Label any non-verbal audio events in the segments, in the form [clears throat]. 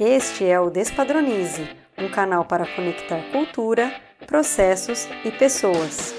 Este é o Despadronize, um canal para conectar cultura, processos e pessoas.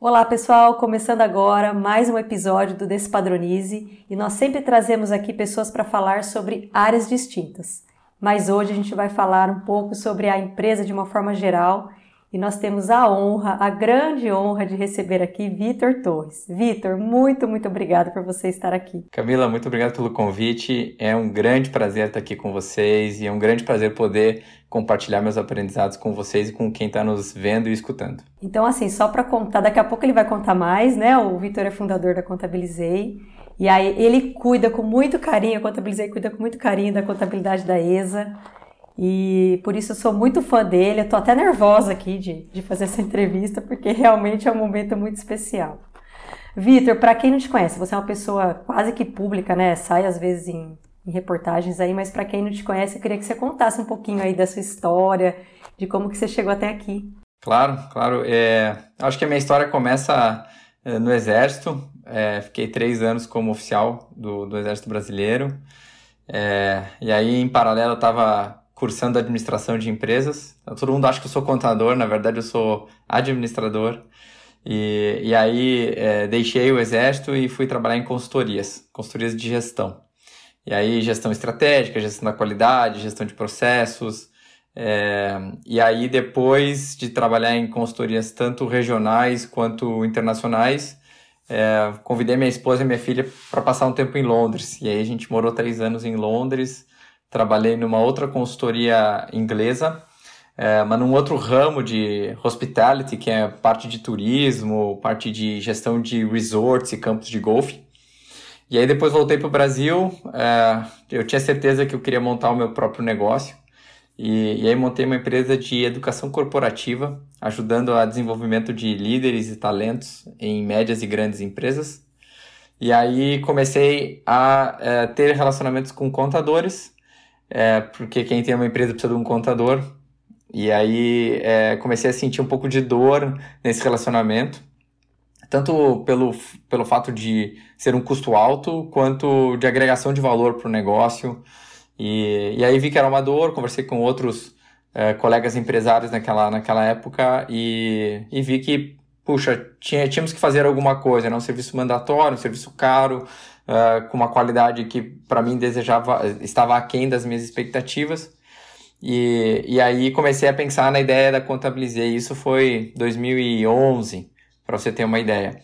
Olá pessoal, começando agora mais um episódio do Despadronize e nós sempre trazemos aqui pessoas para falar sobre áreas distintas. Mas hoje a gente vai falar um pouco sobre a empresa de uma forma geral e nós temos a honra, a grande honra de receber aqui Vitor Torres. Vitor, muito, muito obrigado por você estar aqui. Camila, muito obrigado pelo convite. É um grande prazer estar aqui com vocês e é um grande prazer poder compartilhar meus aprendizados com vocês e com quem está nos vendo e escutando. Então, assim, só para contar, daqui a pouco ele vai contar mais, né? O Vitor é fundador da Contabilizei. E aí ele cuida com muito carinho, a Contabilizei cuida com muito carinho da contabilidade da ESA. E por isso eu sou muito fã dele. Eu tô até nervosa aqui de, de fazer essa entrevista, porque realmente é um momento muito especial. Vitor, para quem não te conhece, você é uma pessoa quase que pública, né? Sai às vezes em, em reportagens aí, mas para quem não te conhece, eu queria que você contasse um pouquinho aí da sua história, de como que você chegou até aqui. Claro, claro. É, acho que a minha história começa é, no Exército. É, fiquei três anos como oficial do, do Exército Brasileiro. É, e aí, em paralelo, eu estava cursando administração de empresas. Então, todo mundo acha que eu sou contador, na verdade eu sou administrador. E, e aí é, deixei o exército e fui trabalhar em consultorias, consultorias de gestão. E aí gestão estratégica, gestão da qualidade, gestão de processos. É, e aí depois de trabalhar em consultorias tanto regionais quanto internacionais, é, convidei minha esposa e minha filha para passar um tempo em Londres. E aí a gente morou três anos em Londres trabalhei numa outra consultoria inglesa, é, mas num outro ramo de hospitality, que é parte de turismo, parte de gestão de resorts e campos de golfe. E aí depois voltei para o Brasil, é, eu tinha certeza que eu queria montar o meu próprio negócio. E, e aí montei uma empresa de educação corporativa, ajudando a desenvolvimento de líderes e talentos em médias e grandes empresas. E aí comecei a é, ter relacionamentos com contadores é, porque quem tem uma empresa precisa de um contador. E aí é, comecei a sentir um pouco de dor nesse relacionamento, tanto pelo, pelo fato de ser um custo alto, quanto de agregação de valor para o negócio. E, e aí vi que era uma dor, conversei com outros é, colegas empresários naquela, naquela época e, e vi que, puxa, tinha, tínhamos que fazer alguma coisa, era um serviço mandatório, um serviço caro, uh, com uma qualidade que para mim desejava estava aquém das minhas expectativas. E, e aí comecei a pensar na ideia da Contabilizei. Isso foi 2011, para você ter uma ideia.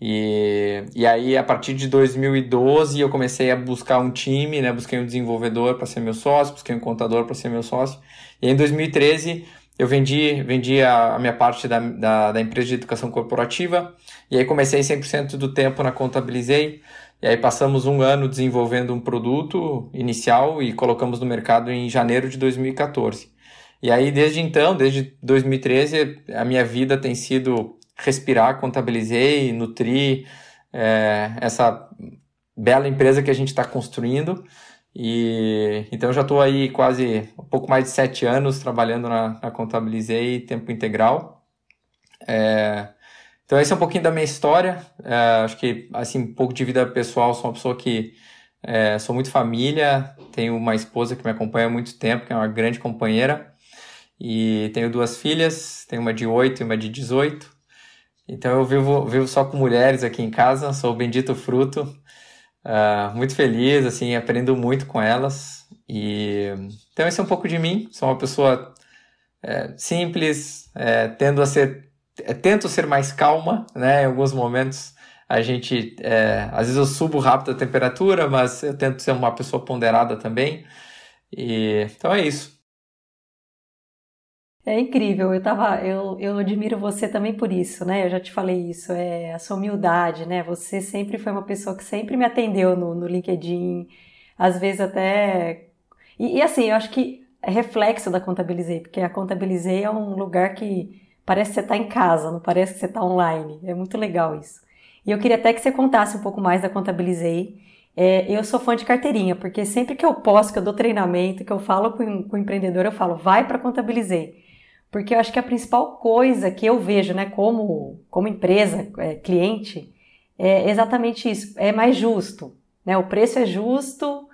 E, e aí, a partir de 2012, eu comecei a buscar um time, né? Busquei um desenvolvedor para ser meu sócio, busquei um contador para ser meu sócio. E em 2013, eu vendi, vendi a, a minha parte da, da, da, empresa de educação corporativa. E aí comecei 100% do tempo na Contabilizei. E aí passamos um ano desenvolvendo um produto inicial e colocamos no mercado em janeiro de 2014. E aí desde então, desde 2013, a minha vida tem sido respirar, contabilizei, nutrir é, essa bela empresa que a gente está construindo. E então já estou aí quase um pouco mais de sete anos trabalhando na, na Contabilizei tempo integral. É, então, esse é um pouquinho da minha história. É, acho que, assim, um pouco de vida pessoal. Sou uma pessoa que é, sou muito família. Tenho uma esposa que me acompanha há muito tempo, que é uma grande companheira. E tenho duas filhas. Tenho uma de 8 e uma de 18. Então, eu vivo, vivo só com mulheres aqui em casa. Sou o bendito fruto. Uh, muito feliz, assim, aprendo muito com elas. E então, esse é um pouco de mim. Sou uma pessoa é, simples, é, tendo a ser é, tento ser mais calma, né? Em alguns momentos a gente, é, às vezes eu subo rápido a temperatura, mas eu tento ser uma pessoa ponderada também. E então é isso. É incrível, eu tava, eu, eu admiro você também por isso, né? Eu já te falei isso, é a sua humildade, né? Você sempre foi uma pessoa que sempre me atendeu no, no LinkedIn, às vezes até. E, e assim, eu acho que é reflexo da Contabilizei, porque a Contabilizei é um lugar que Parece que você está em casa, não parece que você está online. É muito legal isso. E eu queria até que você contasse um pouco mais da Contabilizei. É, eu sou fã de carteirinha, porque sempre que eu posso, que eu dou treinamento, que eu falo com, com o empreendedor, eu falo, vai para Contabilizei. porque eu acho que a principal coisa que eu vejo, né, como, como empresa, é, cliente, é exatamente isso, é mais justo, né, o preço é justo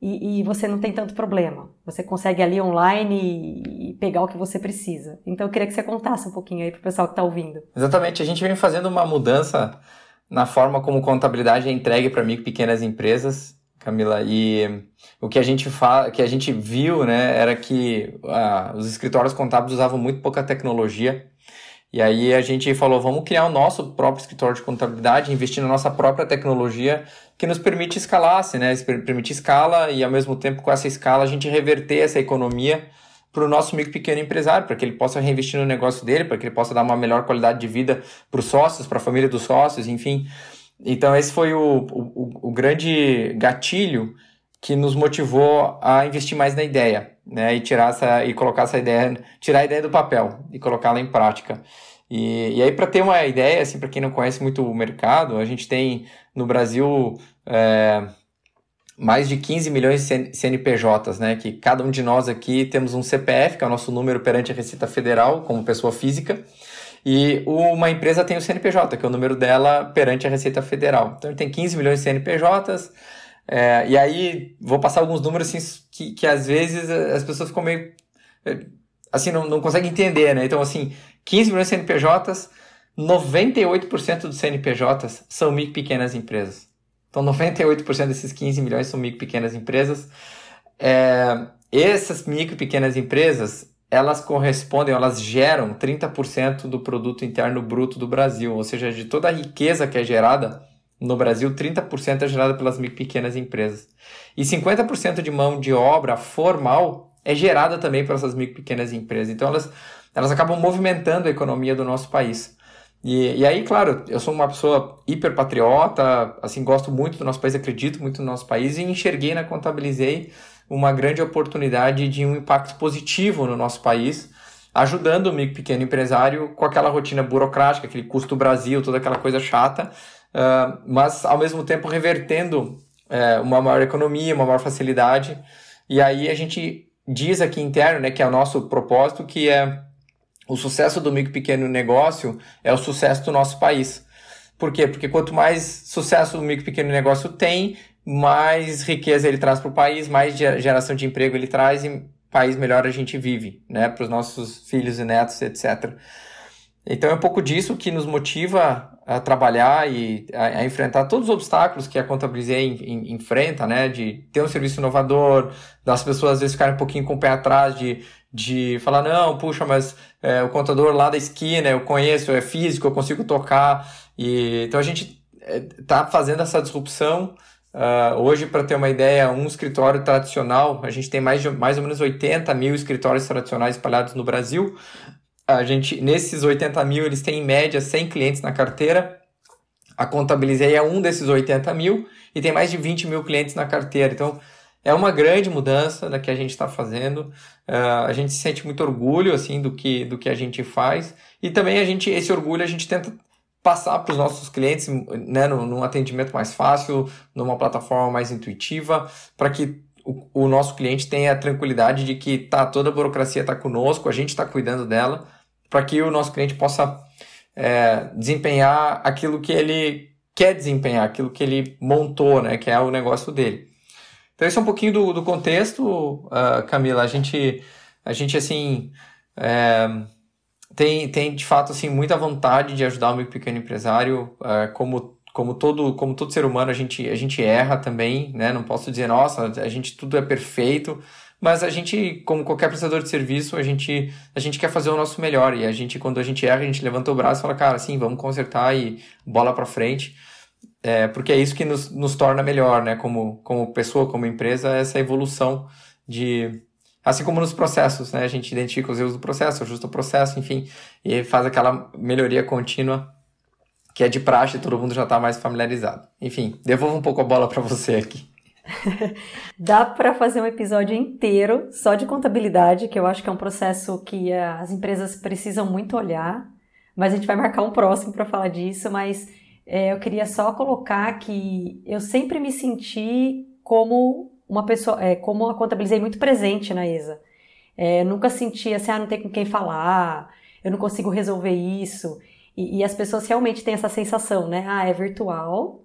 e, e você não tem tanto problema, você consegue ali online e, e, pegar o que você precisa. Então eu queria que você contasse um pouquinho aí para o pessoal que está ouvindo. Exatamente, a gente vem fazendo uma mudança na forma como contabilidade é entregue para micro e pequenas empresas, Camila, e o que a gente fala, que a gente viu, né, era que ah, os escritórios contábeis usavam muito pouca tecnologia. E aí a gente falou, vamos criar o nosso próprio escritório de contabilidade, investir na nossa própria tecnologia que nos permite escalar, assim, né, permite escala e ao mesmo tempo com essa escala a gente reverter essa economia para o nosso micro pequeno empresário, para que ele possa reinvestir no negócio dele, para que ele possa dar uma melhor qualidade de vida para os sócios, para a família dos sócios, enfim. Então esse foi o, o, o, grande gatilho que nos motivou a investir mais na ideia, né, e tirar essa e colocar essa ideia, tirar a ideia do papel e colocá-la em prática. E, e aí para ter uma ideia, assim, para quem não conhece muito o mercado, a gente tem no Brasil é, mais de 15 milhões de CNPJs, né? Que cada um de nós aqui temos um CPF, que é o nosso número perante a Receita Federal, como pessoa física, e uma empresa tem o CNPJ, que é o número dela perante a Receita Federal. Então, ele tem 15 milhões de CNPJs, é, e aí vou passar alguns números assim, que, que às vezes as pessoas ficam meio. É, assim, não, não conseguem entender, né? Então, assim, 15 milhões de CNPJs, 98% dos CNPJs são micro pequenas empresas. Então, 98% desses 15 milhões são micro pequenas empresas. É, essas micro pequenas empresas, elas correspondem, elas geram 30% do produto interno bruto do Brasil, ou seja, de toda a riqueza que é gerada no Brasil, 30% é gerada pelas pequenas empresas. E 50% de mão de obra formal é gerada também por essas micro pequenas empresas. Então, elas, elas acabam movimentando a economia do nosso país. E, e aí, claro, eu sou uma pessoa hiper patriota, assim, gosto muito do nosso país, acredito muito no nosso país e enxerguei na Contabilizei uma grande oportunidade de um impacto positivo no nosso país, ajudando o micro pequeno empresário com aquela rotina burocrática, aquele custo Brasil, toda aquela coisa chata, uh, mas ao mesmo tempo revertendo uh, uma maior economia, uma maior facilidade. E aí a gente diz aqui interno, né, que é o nosso propósito, que é o sucesso do micro pequeno negócio é o sucesso do nosso país. Por quê? Porque quanto mais sucesso o micro pequeno negócio tem, mais riqueza ele traz para o país, mais geração de emprego ele traz e país melhor a gente vive, né? Para os nossos filhos e netos, etc. Então é um pouco disso que nos motiva a trabalhar e a, a enfrentar todos os obstáculos que a Contabilizei enfrenta, né? De ter um serviço inovador, das pessoas às vezes ficarem um pouquinho com o pé atrás de de falar, não, puxa, mas é, o contador lá da esquina eu conheço, é físico, eu consigo tocar. E, então a gente está é, fazendo essa disrupção. Uh, hoje, para ter uma ideia, um escritório tradicional, a gente tem mais, de, mais ou menos 80 mil escritórios tradicionais espalhados no Brasil. A gente, nesses 80 mil, eles têm em média 100 clientes na carteira. A Contabilizei é um desses 80 mil e tem mais de 20 mil clientes na carteira. Então, é uma grande mudança da que a gente está fazendo. Uh, a gente sente muito orgulho assim do que, do que a gente faz e também a gente esse orgulho a gente tenta passar para os nossos clientes né, num, num, atendimento mais fácil, numa plataforma mais intuitiva, para que o, o, nosso cliente tenha a tranquilidade de que tá, toda a burocracia está conosco, a gente está cuidando dela, para que o nosso cliente possa é, desempenhar aquilo que ele quer desempenhar, aquilo que ele montou, né, que é o negócio dele. Então, esse é um pouquinho do, do contexto, uh, Camila. A gente, a gente assim, é, tem, tem, de fato, assim, muita vontade de ajudar o meu pequeno empresário. Uh, como, como, todo, como todo ser humano, a gente, a gente erra também, né? Não posso dizer, nossa, a gente tudo é perfeito. Mas a gente, como qualquer prestador de serviço, a gente, a gente quer fazer o nosso melhor. E a gente, quando a gente erra, a gente levanta o braço e fala, cara, sim, vamos consertar e bola para frente é, porque é isso que nos, nos torna melhor, né? Como, como pessoa, como empresa, essa evolução de. Assim como nos processos, né? A gente identifica os erros do processo, ajusta o processo, enfim, e faz aquela melhoria contínua que é de praxe, todo mundo já está mais familiarizado. Enfim, devolvo um pouco a bola para você aqui. [laughs] Dá para fazer um episódio inteiro só de contabilidade, que eu acho que é um processo que as empresas precisam muito olhar, mas a gente vai marcar um próximo para falar disso, mas é, eu queria só colocar que eu sempre me senti como uma pessoa, é, como a contabilizei muito presente na ESA. É, nunca senti assim, ah, não tem com quem falar, eu não consigo resolver isso. E, e, as pessoas realmente têm essa sensação, né? Ah, é virtual.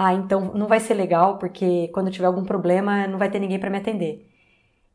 Ah, então não vai ser legal, porque quando tiver algum problema não vai ter ninguém para me atender.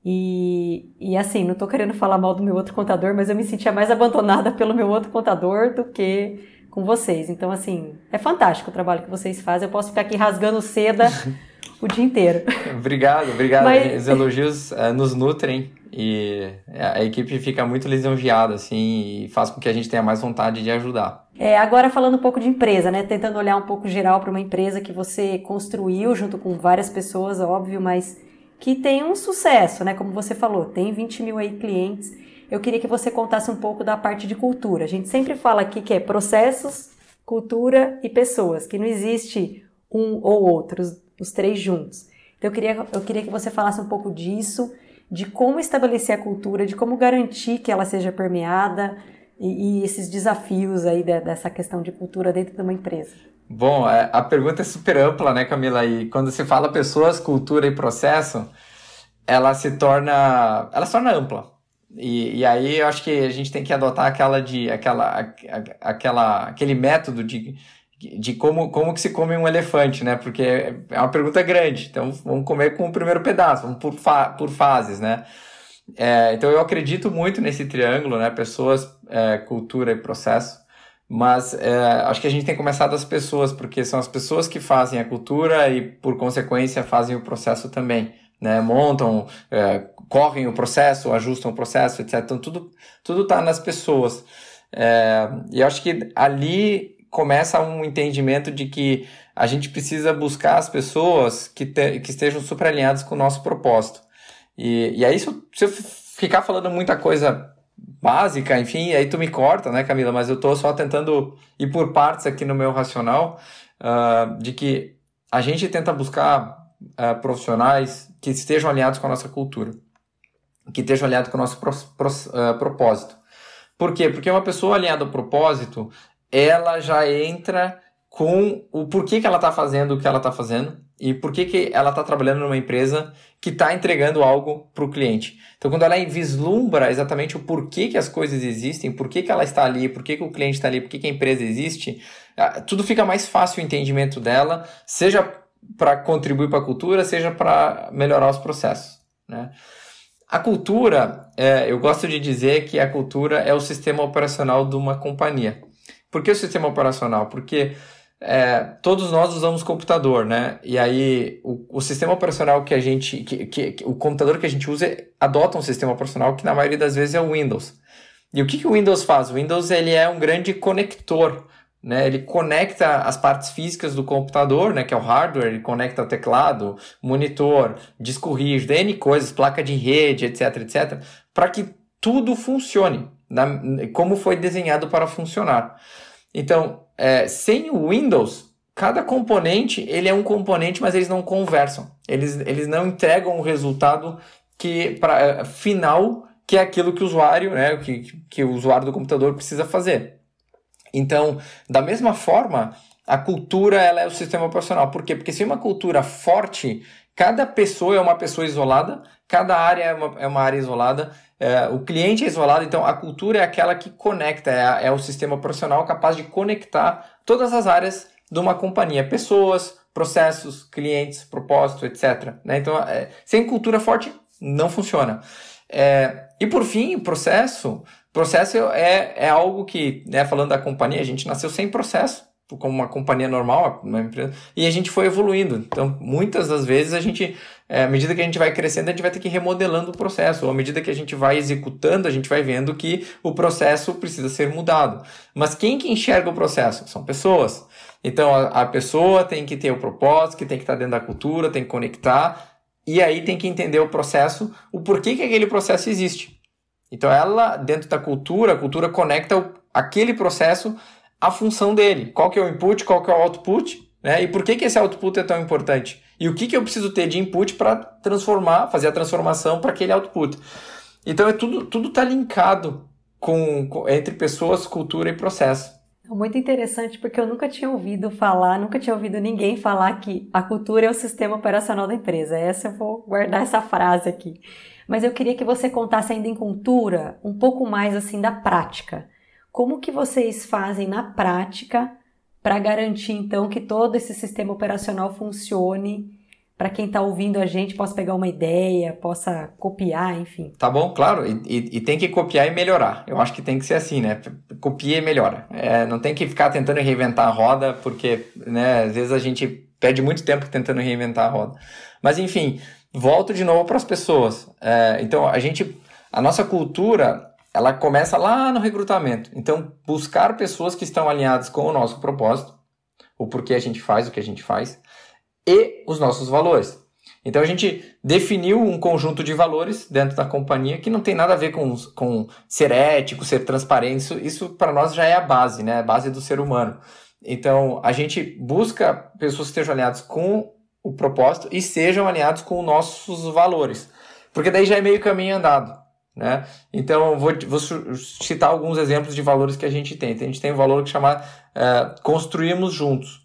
E, e assim, não tô querendo falar mal do meu outro contador, mas eu me sentia mais abandonada [laughs] pelo meu outro contador do que com vocês. Então, assim, é fantástico o trabalho que vocês fazem. Eu posso ficar aqui rasgando seda [laughs] o dia inteiro. obrigado, obrigado. Mas... Os elogios uh, nos nutrem e a equipe fica muito lisonjeada, assim, e faz com que a gente tenha mais vontade de ajudar. É, agora falando um pouco de empresa, né? Tentando olhar um pouco geral para uma empresa que você construiu junto com várias pessoas, óbvio, mas que tem um sucesso, né? Como você falou, tem 20 mil aí clientes. Eu queria que você contasse um pouco da parte de cultura. A gente sempre fala aqui que é processos, cultura e pessoas, que não existe um ou outro, os, os três juntos. Então eu queria, eu queria que você falasse um pouco disso de como estabelecer a cultura, de como garantir que ela seja permeada e, e esses desafios aí de, dessa questão de cultura dentro de uma empresa. Bom, é, a pergunta é super ampla, né, Camila? E quando se fala pessoas, cultura e processo, ela se torna, ela se torna ampla. E, e aí eu acho que a gente tem que adotar aquela de, aquela, aquela, aquele método de de como, como que se come um elefante, né? Porque é uma pergunta grande. Então, vamos comer com o primeiro pedaço, vamos por, fa por fases, né? É, então, eu acredito muito nesse triângulo, né? Pessoas, é, cultura e processo. Mas é, acho que a gente tem que começar das pessoas, porque são as pessoas que fazem a cultura e, por consequência, fazem o processo também. Né? Montam, é, correm o processo, ajustam o processo, etc. Então, tudo, tudo tá nas pessoas. É, e acho que ali começa um entendimento de que a gente precisa buscar as pessoas que, te, que estejam super alinhadas com o nosso propósito. E, e aí, se eu, se eu ficar falando muita coisa básica, enfim, aí tu me corta, né, Camila? Mas eu estou só tentando ir por partes aqui no meu racional uh, de que a gente tenta buscar uh, profissionais que estejam alinhados com a nossa cultura, que estejam alinhados com o nosso pro, pro, uh, propósito. Por quê? Porque uma pessoa alinhada ao propósito, ela já entra com o porquê que ela está fazendo o que ela está fazendo e por que, ela está trabalhando numa empresa que está entregando algo para o cliente. Então, quando ela vislumbra exatamente o porquê que as coisas existem, por que, ela está ali, por que, que o cliente está ali, por que, que a empresa existe, ah, tudo fica mais fácil o entendimento dela, seja para contribuir para a cultura, seja para melhorar os processos. Né? A cultura, é, eu gosto de dizer que a cultura é o sistema operacional de uma companhia. Por que o sistema operacional? Porque é, todos nós usamos computador, né? E aí o, o sistema operacional que a gente, que, que, o computador que a gente usa adota um sistema operacional que na maioria das vezes é o Windows. E o que, que o Windows faz? O Windows ele é um grande conector, né? Ele conecta as partes físicas do computador, né? Que é o hardware, ele conecta teclado, monitor, disco rígido, N coisas, placa de rede, etc, etc, para que tudo funcione na, como foi desenhado para funcionar. Então, é, sem o Windows, cada componente ele é um componente, mas eles não conversam. Eles, eles não entregam o resultado que para é, final que é aquilo que o usuário, né, que, que o usuário do computador precisa fazer. Então, da mesma forma, a cultura ela é o sistema operacional. Por quê? Porque se uma cultura forte, cada pessoa é uma pessoa isolada, cada área é uma, é uma área isolada, é, o cliente é isolado, então a cultura é aquela que conecta, é, é o sistema profissional capaz de conectar todas as áreas de uma companhia, pessoas, processos, clientes, propósito, etc. Né? Então, é, sem cultura forte, não funciona. É, e por fim, processo. Processo é, é algo que, né, falando da companhia, a gente nasceu sem processo como uma companhia normal, uma empresa, e a gente foi evoluindo. Então, muitas das vezes a gente, é, à medida que a gente vai crescendo, a gente vai ter que ir remodelando o processo. Ou à medida que a gente vai executando, a gente vai vendo que o processo precisa ser mudado. Mas quem que enxerga o processo? São pessoas. Então, a, a pessoa tem que ter o propósito, que tem que estar dentro da cultura, tem que conectar, e aí tem que entender o processo, o porquê que aquele processo existe. Então, ela, dentro da cultura, a cultura conecta aquele processo a função dele. Qual que é o input, qual que é o output, né? E por que, que esse output é tão importante? E o que, que eu preciso ter de input para transformar, fazer a transformação para aquele output. Então é tudo tudo está linkado com, com, entre pessoas, cultura e processo. Muito interessante porque eu nunca tinha ouvido falar, nunca tinha ouvido ninguém falar que a cultura é o sistema operacional da empresa. Essa eu vou guardar essa frase aqui. Mas eu queria que você contasse ainda em cultura um pouco mais assim da prática. Como que vocês fazem na prática para garantir então que todo esse sistema operacional funcione para quem está ouvindo a gente possa pegar uma ideia, possa copiar, enfim. Tá bom, claro, e, e, e, tem que copiar e melhorar. Eu acho que tem que ser assim, né? Copia e melhora. É, não tem que ficar tentando reinventar a roda, porque né, às vezes a gente perde muito tempo tentando reinventar a roda. Mas enfim, volto de novo para as pessoas. É, então a gente, a nossa cultura, ela começa lá no recrutamento. Então buscar pessoas que estão alinhadas com o nosso propósito, o porquê a gente faz o que a gente faz e os nossos valores. Então a gente definiu um conjunto de valores dentro da companhia que não tem nada a ver com, com ser ético, ser transparente. Isso, isso para nós já é a base, né? A base do ser humano. Então a gente busca pessoas que estejam alinhadas com o propósito e sejam alinhados com os nossos valores. Porque daí já é meio caminho andado. Né? Então, vou, vou citar alguns exemplos de valores que a gente tem. A gente tem um valor que chama uh, construirmos juntos.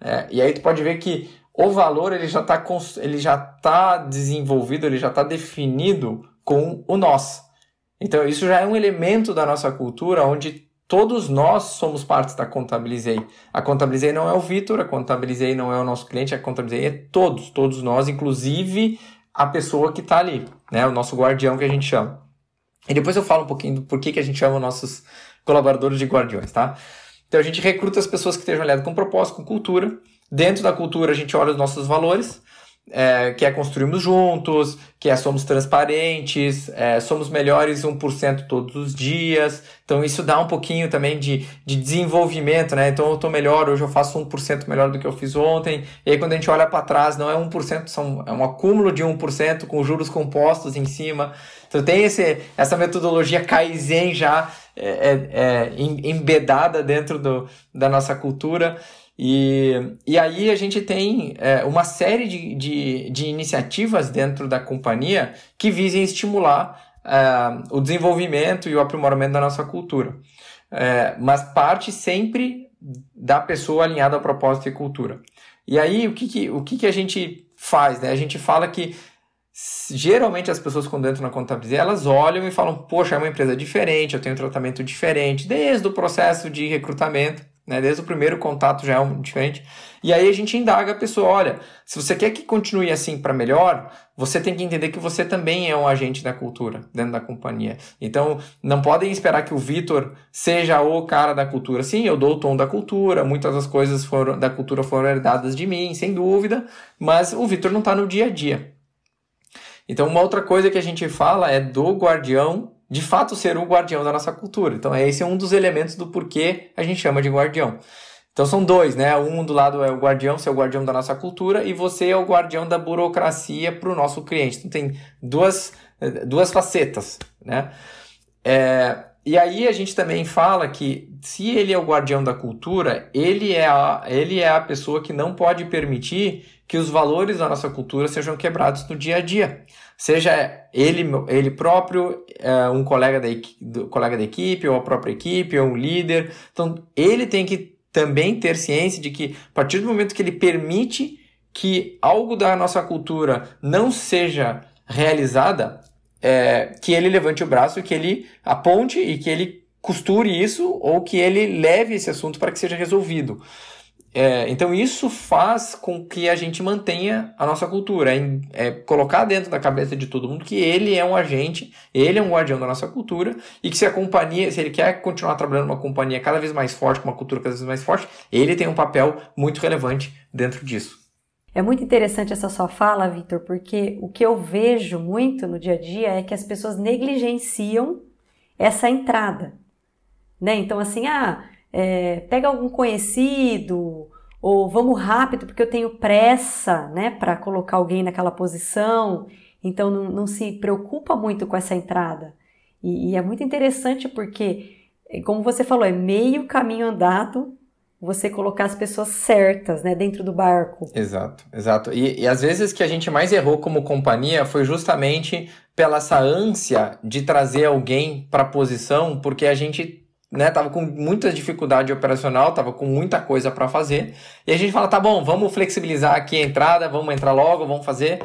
É, e aí tu pode ver que o valor ele já está ele já tá desenvolvido, ele já está definido com o nós. Então isso já é um elemento da nossa cultura onde todos nós somos parte da Contabilizei. A Contabilizei não é o Vitor, a Contabilizei não é o nosso cliente, a Contabilizei é todos, todos nós, inclusive a pessoa que está ali, né? o nosso guardião que a gente chama. E depois eu falo um pouquinho do porquê que a gente chama nossos colaboradores de guardiões, tá? Então a gente recruta as pessoas que estejam alinhadas com propósito, com cultura, Dentro da cultura, a gente olha os nossos valores, é, que é construirmos juntos, que é somos transparentes, é, somos melhores 1% todos os dias. Então, isso dá um pouquinho também de, de desenvolvimento, né? Então, eu estou melhor, hoje eu faço 1% melhor do que eu fiz ontem. E aí, quando a gente olha para trás, não é 1%, são, é um acúmulo de 1% com juros compostos em cima. Então, tem esse, essa metodologia Kaizen já é, é, é embedada dentro do, da nossa cultura. E, e aí a gente tem é, uma série de, de, de, iniciativas dentro da companhia que visem estimular é, o desenvolvimento e o aprimoramento da nossa cultura. É, mas parte sempre da pessoa alinhada ao propósito e cultura. E aí o que, que o que, que a gente faz? Né? A gente fala que geralmente as pessoas quando entram na contabilidade elas olham e falam, poxa, é uma empresa diferente, eu tenho um tratamento diferente, desde o processo de recrutamento né? Desde o primeiro contato já é um diferente. E aí a gente indaga a pessoa, olha, se você quer que continue assim para melhor, você tem que entender que você também é um agente da cultura dentro da companhia. Então, não podem esperar que o Vitor seja o cara da cultura. Sim, eu dou o tom da cultura, muitas das coisas foram, da cultura foram herdadas de mim, sem dúvida, mas o Vitor não está no dia a dia. Então, uma outra coisa que a gente fala é do guardião de fato ser o guardião da nossa cultura. Então, esse é um dos elementos do porquê a gente chama de guardião. Então, são dois, né? Um do lado é o guardião, é o guardião da nossa cultura, e você é o guardião da burocracia para o nosso cliente. Então, tem duas, duas facetas, né? É, e aí a gente também fala que se ele é o guardião da cultura, ele é a, ele é a pessoa que não pode permitir que os valores da nossa cultura sejam quebrados no dia a dia. Seja ele, ele próprio, é, um colega da, colega da equipe, ou a própria equipe, ou um líder. Então, ele tem que também ter ciência de que, a partir do momento que ele permite que algo da nossa cultura não seja realizada, é, que ele levante o braço, que ele aponte e que ele costure isso ou que ele leve esse assunto para que seja resolvido. É, então isso faz com que a gente mantenha a nossa cultura, é, é, colocar dentro da cabeça de todo mundo que ele é um agente, ele é um guardião da nossa cultura e que se a companhia, se ele quer continuar trabalhando numa companhia cada vez mais forte, com uma cultura cada vez mais forte, ele tem um papel muito relevante dentro disso. É muito interessante essa sua fala, Vitor, porque o que eu vejo muito no dia a dia é que as pessoas negligenciam essa entrada, né? Então assim, ah é, pega algum conhecido, ou vamos rápido porque eu tenho pressa, né, para colocar alguém naquela posição, então não, não, se preocupa muito com essa entrada. E, e é muito interessante porque, como você falou, é meio caminho andado você colocar as pessoas certas, né, dentro do barco. Exato, exato. E, e às vezes que a gente mais errou como companhia foi justamente pela essa ânsia de trazer alguém para a posição, porque a gente né, tava com muita dificuldade operacional, tava com muita coisa para fazer. E a gente fala, tá bom, vamos flexibilizar aqui a entrada, vamos entrar logo, vamos fazer.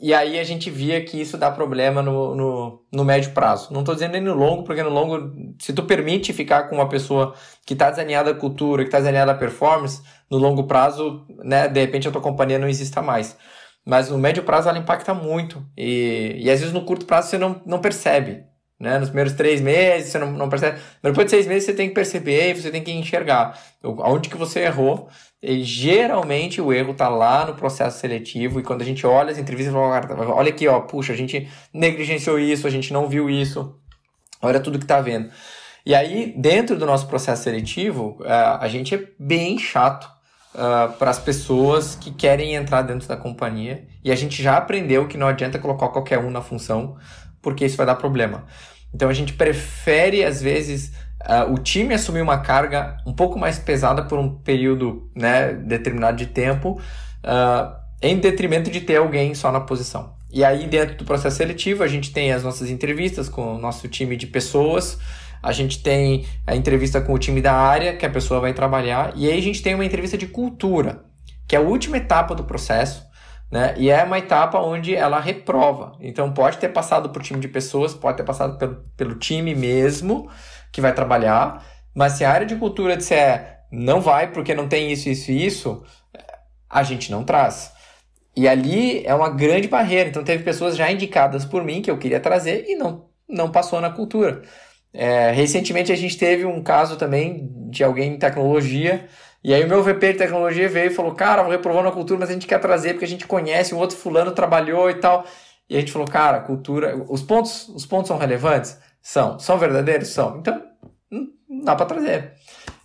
E aí a gente via que isso dá problema no, no, no médio prazo. Não estou dizendo nem no longo, porque no longo, se tu permite ficar com uma pessoa que está desalinhada à cultura, que está desalinhada à performance, no longo prazo, né, de repente a tua companhia não exista mais. Mas no médio prazo ela impacta muito. E, e às vezes no curto prazo você não, não percebe. Né? Nos primeiros três meses você não, não percebe. Mas depois de seis meses você tem que perceber você tem que enxergar onde que você errou e geralmente o erro está lá no processo seletivo e quando a gente olha as entrevistas, olha aqui, ó, puxa, a gente negligenciou isso, a gente não viu isso, olha tudo que está vendo. E aí, dentro do nosso processo seletivo, é, a gente é bem chato uh, para as pessoas que querem entrar dentro da companhia e a gente já aprendeu que não adianta colocar qualquer um na função, porque isso vai dar problema. Então a gente prefere, às vezes, uh, o time assumir uma carga um pouco mais pesada por um período né, determinado de tempo, uh, em detrimento de ter alguém só na posição. E aí, dentro do processo seletivo, a gente tem as nossas entrevistas com o nosso time de pessoas, a gente tem a entrevista com o time da área que a pessoa vai trabalhar, e aí a gente tem uma entrevista de cultura, que é a última etapa do processo, né? E é uma etapa onde ela reprova. Então pode ter passado por time de pessoas, pode ter passado pelo, pelo time mesmo, que vai trabalhar, mas se a área de cultura disser não vai porque não tem isso, isso e isso, a gente não traz. E ali é uma grande barreira. Então teve pessoas já indicadas por mim que eu queria trazer e não, não passou na cultura. É, recentemente a gente teve um caso também de alguém em tecnologia. E aí o meu VP de tecnologia veio e falou, cara, vou reprovar na cultura, mas a gente quer trazer porque a gente conhece, o outro fulano trabalhou e tal. E a gente falou, cara, cultura, os pontos, os pontos são relevantes? São. São verdadeiros? São. Então, não dá para trazer.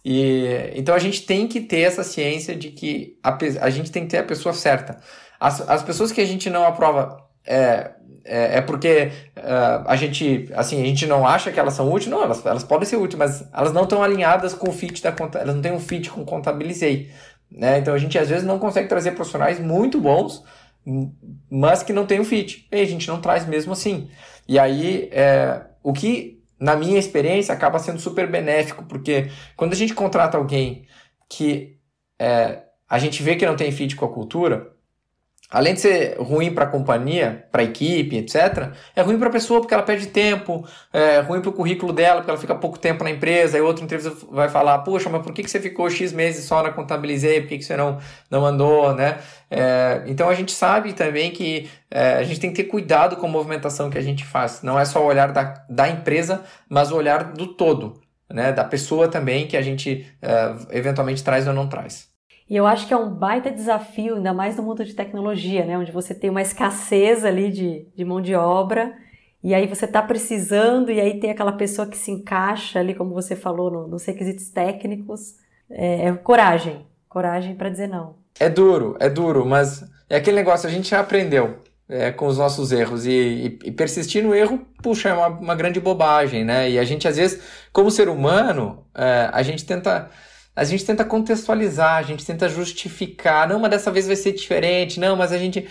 E, então a gente tem que ter essa ciência de que a, a gente tem que ter a pessoa certa. As, as pessoas que a gente não aprova é, é, é porque uh, a gente assim a gente não acha que elas são úteis, não, elas, elas podem ser úteis, mas elas não estão alinhadas com o fit da conta, elas não têm um fit com contabilizei. Né? Então a gente às vezes não consegue trazer profissionais muito bons, mas que não tem um fit. E a gente não traz mesmo assim. E aí é, o que, na minha experiência, acaba sendo super benéfico, porque quando a gente contrata alguém que é, a gente vê que não tem fit com a cultura, além de ser ruim para a companhia, para a equipe, etc., é ruim para a pessoa porque ela perde tempo, é ruim para o currículo dela porque ela fica pouco tempo na empresa, aí outro entrevista vai falar, poxa, mas por que, que você ficou X meses só na contabilizei, por que, que você não, não mandou, né? É, então a gente sabe também que é, a gente tem que ter cuidado com a movimentação que a gente faz, não é só o olhar da, da empresa, mas o olhar do todo, né? da pessoa também que a gente é, eventualmente traz ou não traz. E eu acho que é um baita desafio, ainda mais no mundo de tecnologia, né? Onde você tem uma escassez ali de, de mão de obra, e aí você está precisando, e aí tem aquela pessoa que se encaixa ali, como você falou, no, nos requisitos técnicos. É, é coragem, coragem para dizer não. É duro, é duro, mas é aquele negócio, a gente já aprendeu é, com os nossos erros. E, e, e, persistir no erro, puxa, é uma, uma grande bobagem, né? E a gente, às vezes, como ser humano, é, a gente tenta a gente tenta contextualizar, a gente tenta justificar, não, mas dessa vez vai ser diferente, não, mas a gente.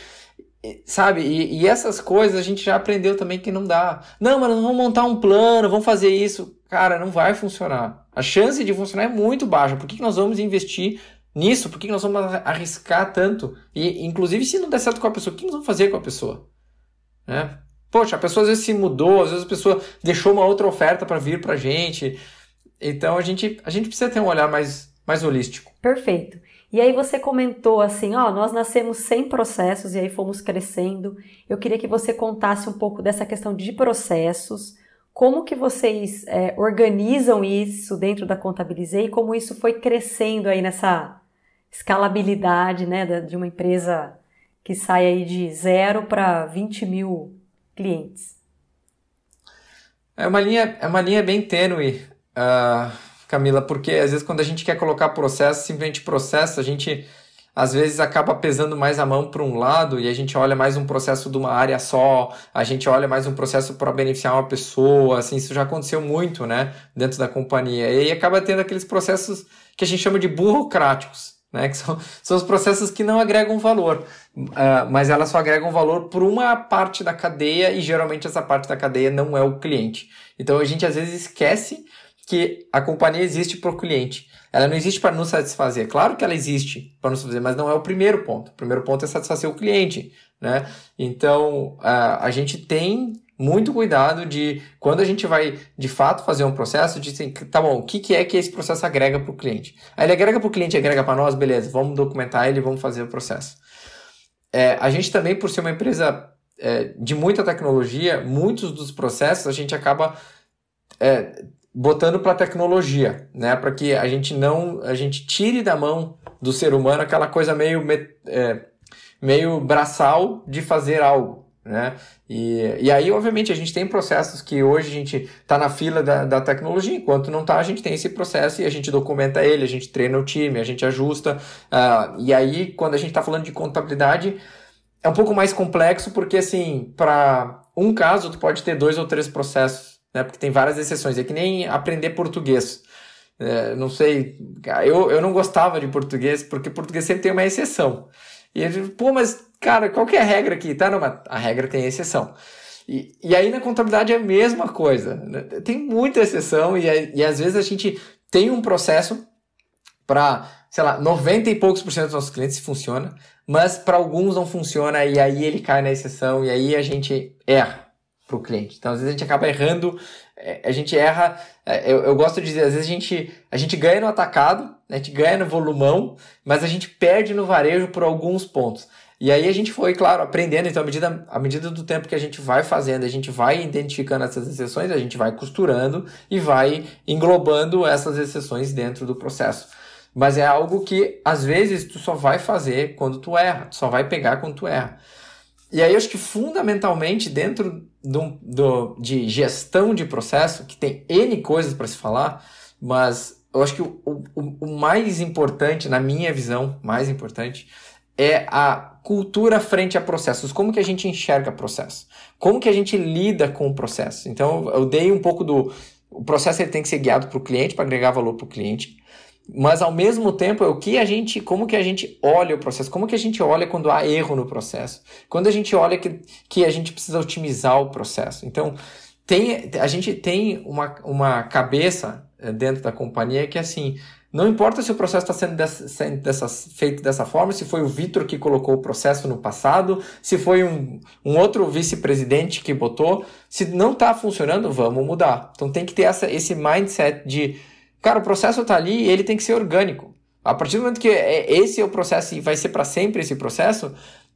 Sabe? E, e essas coisas a gente já aprendeu também que não dá. Não, mas vamos montar um plano, vamos fazer isso. Cara, não vai funcionar. A chance de funcionar é muito baixa. Por que, que nós vamos investir nisso? Por que, que nós vamos arriscar tanto? E, inclusive, se não der certo com a pessoa, o que nós vamos fazer com a pessoa? Né? Poxa, a pessoa às vezes se mudou, às vezes a pessoa deixou uma outra oferta para vir para gente. Então a gente, a gente precisa ter um olhar mais, mais holístico. Perfeito. E aí você comentou assim, ó, nós nascemos sem processos e aí fomos crescendo. Eu queria que você contasse um pouco dessa questão de processos, como que vocês é, organizam isso dentro da Contabilizei e como isso foi crescendo aí nessa escalabilidade, né, de uma empresa que sai aí de zero para 20 mil clientes. É uma linha, é uma linha bem tênue uh, Camila, porque às vezes quando a gente quer colocar processo, simplesmente processo, a gente às vezes acaba pesando mais a mão para um lado e a gente olha mais um processo de uma área só, a gente olha mais um processo para beneficiar uma pessoa, assim, isso já aconteceu muito, né, dentro da companhia. E aí acaba tendo aqueles processos que a gente chama de burocráticos, né, que são, são os processos que não agregam valor, uh, mas elas só agregam valor por uma parte da cadeia e geralmente essa parte da cadeia não é o cliente. Então a gente às vezes esquece que a companhia existe para o cliente. Ela não existe para nos satisfazer. Claro que ela existe para nos satisfazer, mas não é o primeiro ponto. O primeiro ponto é satisfazer o cliente. Né? Então, a, a gente tem muito cuidado de quando a gente vai de fato fazer um processo, de assim, tá bom, o que, que é que esse processo agrega para o cliente? Aí ele agrega para o cliente, agrega para nós, beleza, vamos documentar ele, vamos fazer o processo. É, a gente também, por ser uma empresa é, de muita tecnologia, muitos dos processos a gente acaba é, botando para tecnologia, né? Para que a gente não, a gente tire da mão do ser humano aquela coisa meio, é, meio braçal de fazer algo, né? E, e aí, obviamente, a gente tem processos que hoje a gente está na fila da, da tecnologia, enquanto não está, a gente tem esse processo e a gente documenta ele, a gente treina o time, a gente ajusta. Uh, e aí, quando a gente está falando de contabilidade, é um pouco mais complexo, porque assim, para um caso, tu pode ter dois ou três processos né? Porque tem várias exceções. É que nem aprender português. É, não sei, eu, eu não gostava de português, porque português sempre tem uma exceção. E ele, pô, mas, cara, qual que é a regra aqui? Tá, não, mas a regra tem exceção. E, e aí na contabilidade é a mesma coisa. Né? Tem muita exceção e, e às vezes a gente tem um processo para, sei lá, 90 e poucos por cento dos nossos clientes funciona, mas para alguns não funciona e aí ele cai na exceção e aí a gente erra para o cliente. Então, às vezes a gente acaba errando, é, a gente erra, é, eu, eu gosto de dizer, às vezes a gente, a gente ganha no atacado, a gente ganha no volumão, mas a gente perde no varejo por alguns pontos. E aí a gente foi, claro, aprendendo, então à medida, à medida do tempo que a gente vai fazendo, a gente vai identificando essas exceções, a gente vai costurando e vai englobando essas exceções dentro do processo. Mas é algo que às vezes tu só vai fazer quando tu erra, tu só vai pegar quando tu erra. E aí eu acho que fundamentalmente dentro do, do, de gestão de processo, que tem N coisas para se falar, mas eu acho que o, o, o mais importante, na minha visão, mais importante, é a cultura frente a processos. Como que a gente enxerga processo? Como que a gente lida com o processo? Então, eu dei um pouco do... O processo ele tem que ser guiado para o cliente, para agregar valor para o cliente mas ao mesmo tempo é o que a gente, como que a gente olha o processo, como que a gente olha quando há erro no processo, quando a gente olha que, que a gente precisa otimizar o processo. Então, tem, a gente tem uma, uma cabeça eh, dentro da companhia que é assim, não importa se o processo está sendo dessa, dessa, feito dessa forma, se foi o Vitor que colocou o processo no passado, se foi um, um outro vice-presidente que botou, se não está funcionando, vamos mudar. Então tem que ter essa, esse mindset de Cara, o processo está ali e ele tem que ser orgânico. A partir do momento que é, esse é o processo e vai ser para sempre esse processo,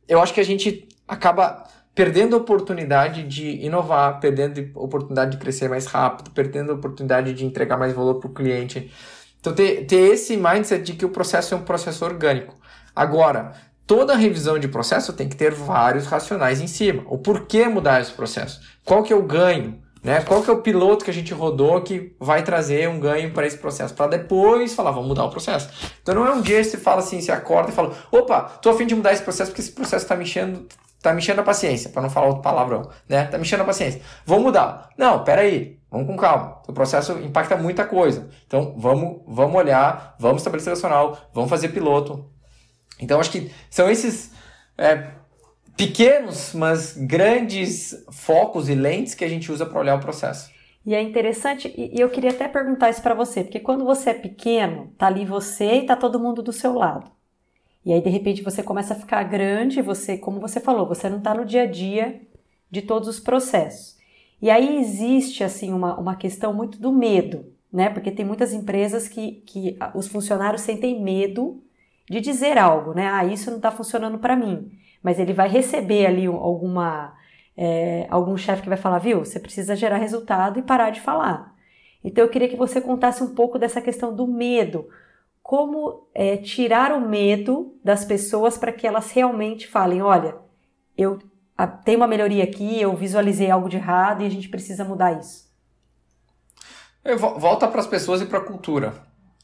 eu acho que a gente acaba perdendo a oportunidade de inovar, perdendo a oportunidade de crescer mais rápido, perdendo a oportunidade de entregar mais valor para o cliente. Então, ter, ter esse mindset de que o processo é um processo orgânico. Agora, toda revisão de processo tem que ter vários racionais em cima. O porquê mudar esse processo? Qual que é o ganho? Né? Qual que é o piloto que a gente rodou que vai trazer um ganho para esse processo? Para depois falar, vamos mudar o processo. Então não é um dia que você fala assim, você acorda e fala, opa, tô afim de mudar esse processo porque esse processo está me enchendo, tá me enchendo a paciência, para não falar outro palavrão, né? Tá me enchendo a paciência. Vamos mudar. Não, pera aí, vamos com calma. O processo impacta muita coisa. Então vamos, vamos olhar, vamos estabelecer racional, vamos fazer piloto. Então acho que são esses é, pequenos, mas grandes focos e lentes que a gente usa para olhar o processo. E é interessante, e eu queria até perguntar isso para você, porque quando você é pequeno, tá ali você e tá todo mundo do seu lado. E aí de repente você começa a ficar grande, você, como você falou, você não está no dia a dia de todos os processos. E aí existe assim uma, uma questão muito do medo, né? Porque tem muitas empresas que, que os funcionários sentem medo de dizer algo, né? Ah, isso não está funcionando para mim mas ele vai receber ali alguma é, algum chefe que vai falar, viu, você precisa gerar resultado e parar de falar. Então eu queria que você contasse um pouco dessa questão do medo, como é, tirar o medo das pessoas para que elas realmente falem, olha, eu tenho uma melhoria aqui, eu visualizei algo de errado e a gente precisa mudar isso. Volta para as pessoas e para a cultura,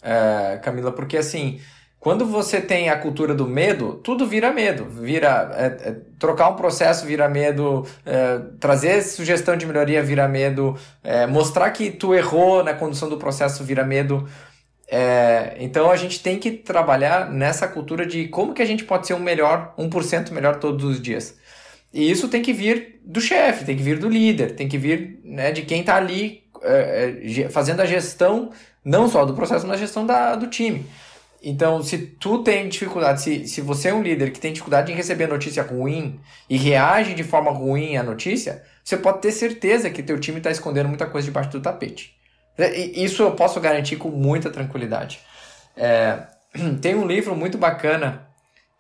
é, Camila, porque assim quando você tem a cultura do medo, tudo vira medo. Vira é, é, trocar um processo vira medo, é, trazer sugestão de melhoria vira medo, é, mostrar que tu errou na condução do processo vira medo. É, então a gente tem que trabalhar nessa cultura de como que a gente pode ser um melhor, 1% melhor todos os dias. E isso tem que vir do chefe, tem que vir do líder, tem que vir né, de quem está ali é, fazendo a gestão não só do processo, mas a gestão da, do time. Então, se tu tem dificuldade, se, se você é um líder que tem dificuldade em receber notícia ruim e reage de forma ruim à notícia, você pode ter certeza que teu time está escondendo muita coisa debaixo do tapete. Isso eu posso garantir com muita tranquilidade. É, [clears throat] tem um livro muito bacana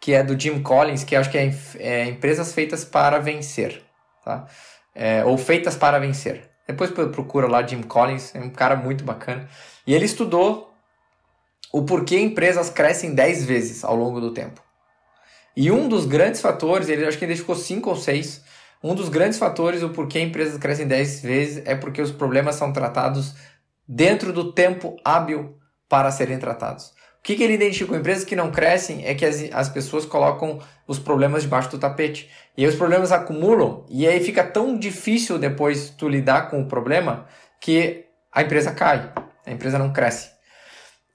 que é do Jim Collins, que acho que é, é Empresas Feitas para Vencer, tá? É, ou Feitas para Vencer. Depois procura lá Jim Collins, é um cara muito bacana. E ele estudou o porquê empresas crescem 10 vezes ao longo do tempo. E um dos grandes fatores, ele acho que ele identificou 5 ou 6, um dos grandes fatores o porquê empresas crescem 10 vezes é porque os problemas são tratados dentro do tempo hábil para serem tratados. O que, que ele identificou? Empresas que não crescem é que as, as pessoas colocam os problemas debaixo do tapete. E aí os problemas acumulam e aí fica tão difícil depois tu lidar com o problema que a empresa cai, a empresa não cresce.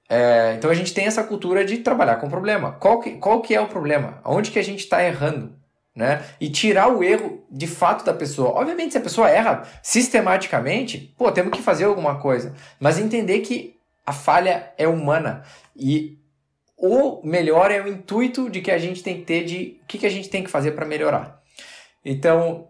É, então a gente tem essa cultura de trabalhar com problema. Qual que, qual que é o problema? Onde que a gente está errando? Né? E tirar o erro de fato da pessoa. Obviamente, se a pessoa erra sistematicamente, pô, temos que fazer alguma coisa. Mas entender que a falha é humana. E o melhor é o intuito de que a gente tem que ter de o que, que a gente tem que fazer para melhorar. Então,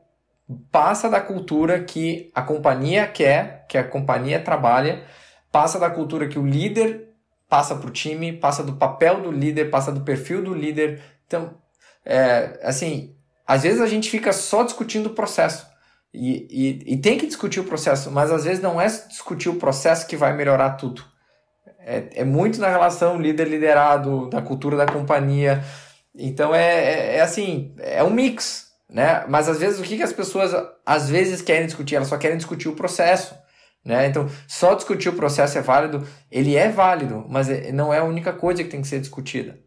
passa da cultura que a companhia quer, que a companhia trabalha, passa da cultura que o líder passa para o time, passa do papel do líder, passa do perfil do líder. Então, é, assim, às vezes a gente fica só discutindo o processo. E, e, e, tem que discutir o processo, mas às vezes não é discutir o processo que vai melhorar tudo. É, é muito na relação líder-liderado, da cultura da companhia. Então é, é, é, assim, é um mix, né? Mas às vezes o que, que as pessoas às vezes querem discutir? Elas só querem discutir o processo. Né? Então, só discutir o processo é válido, ele é válido, mas é, não é a única coisa que tem que ser discutida.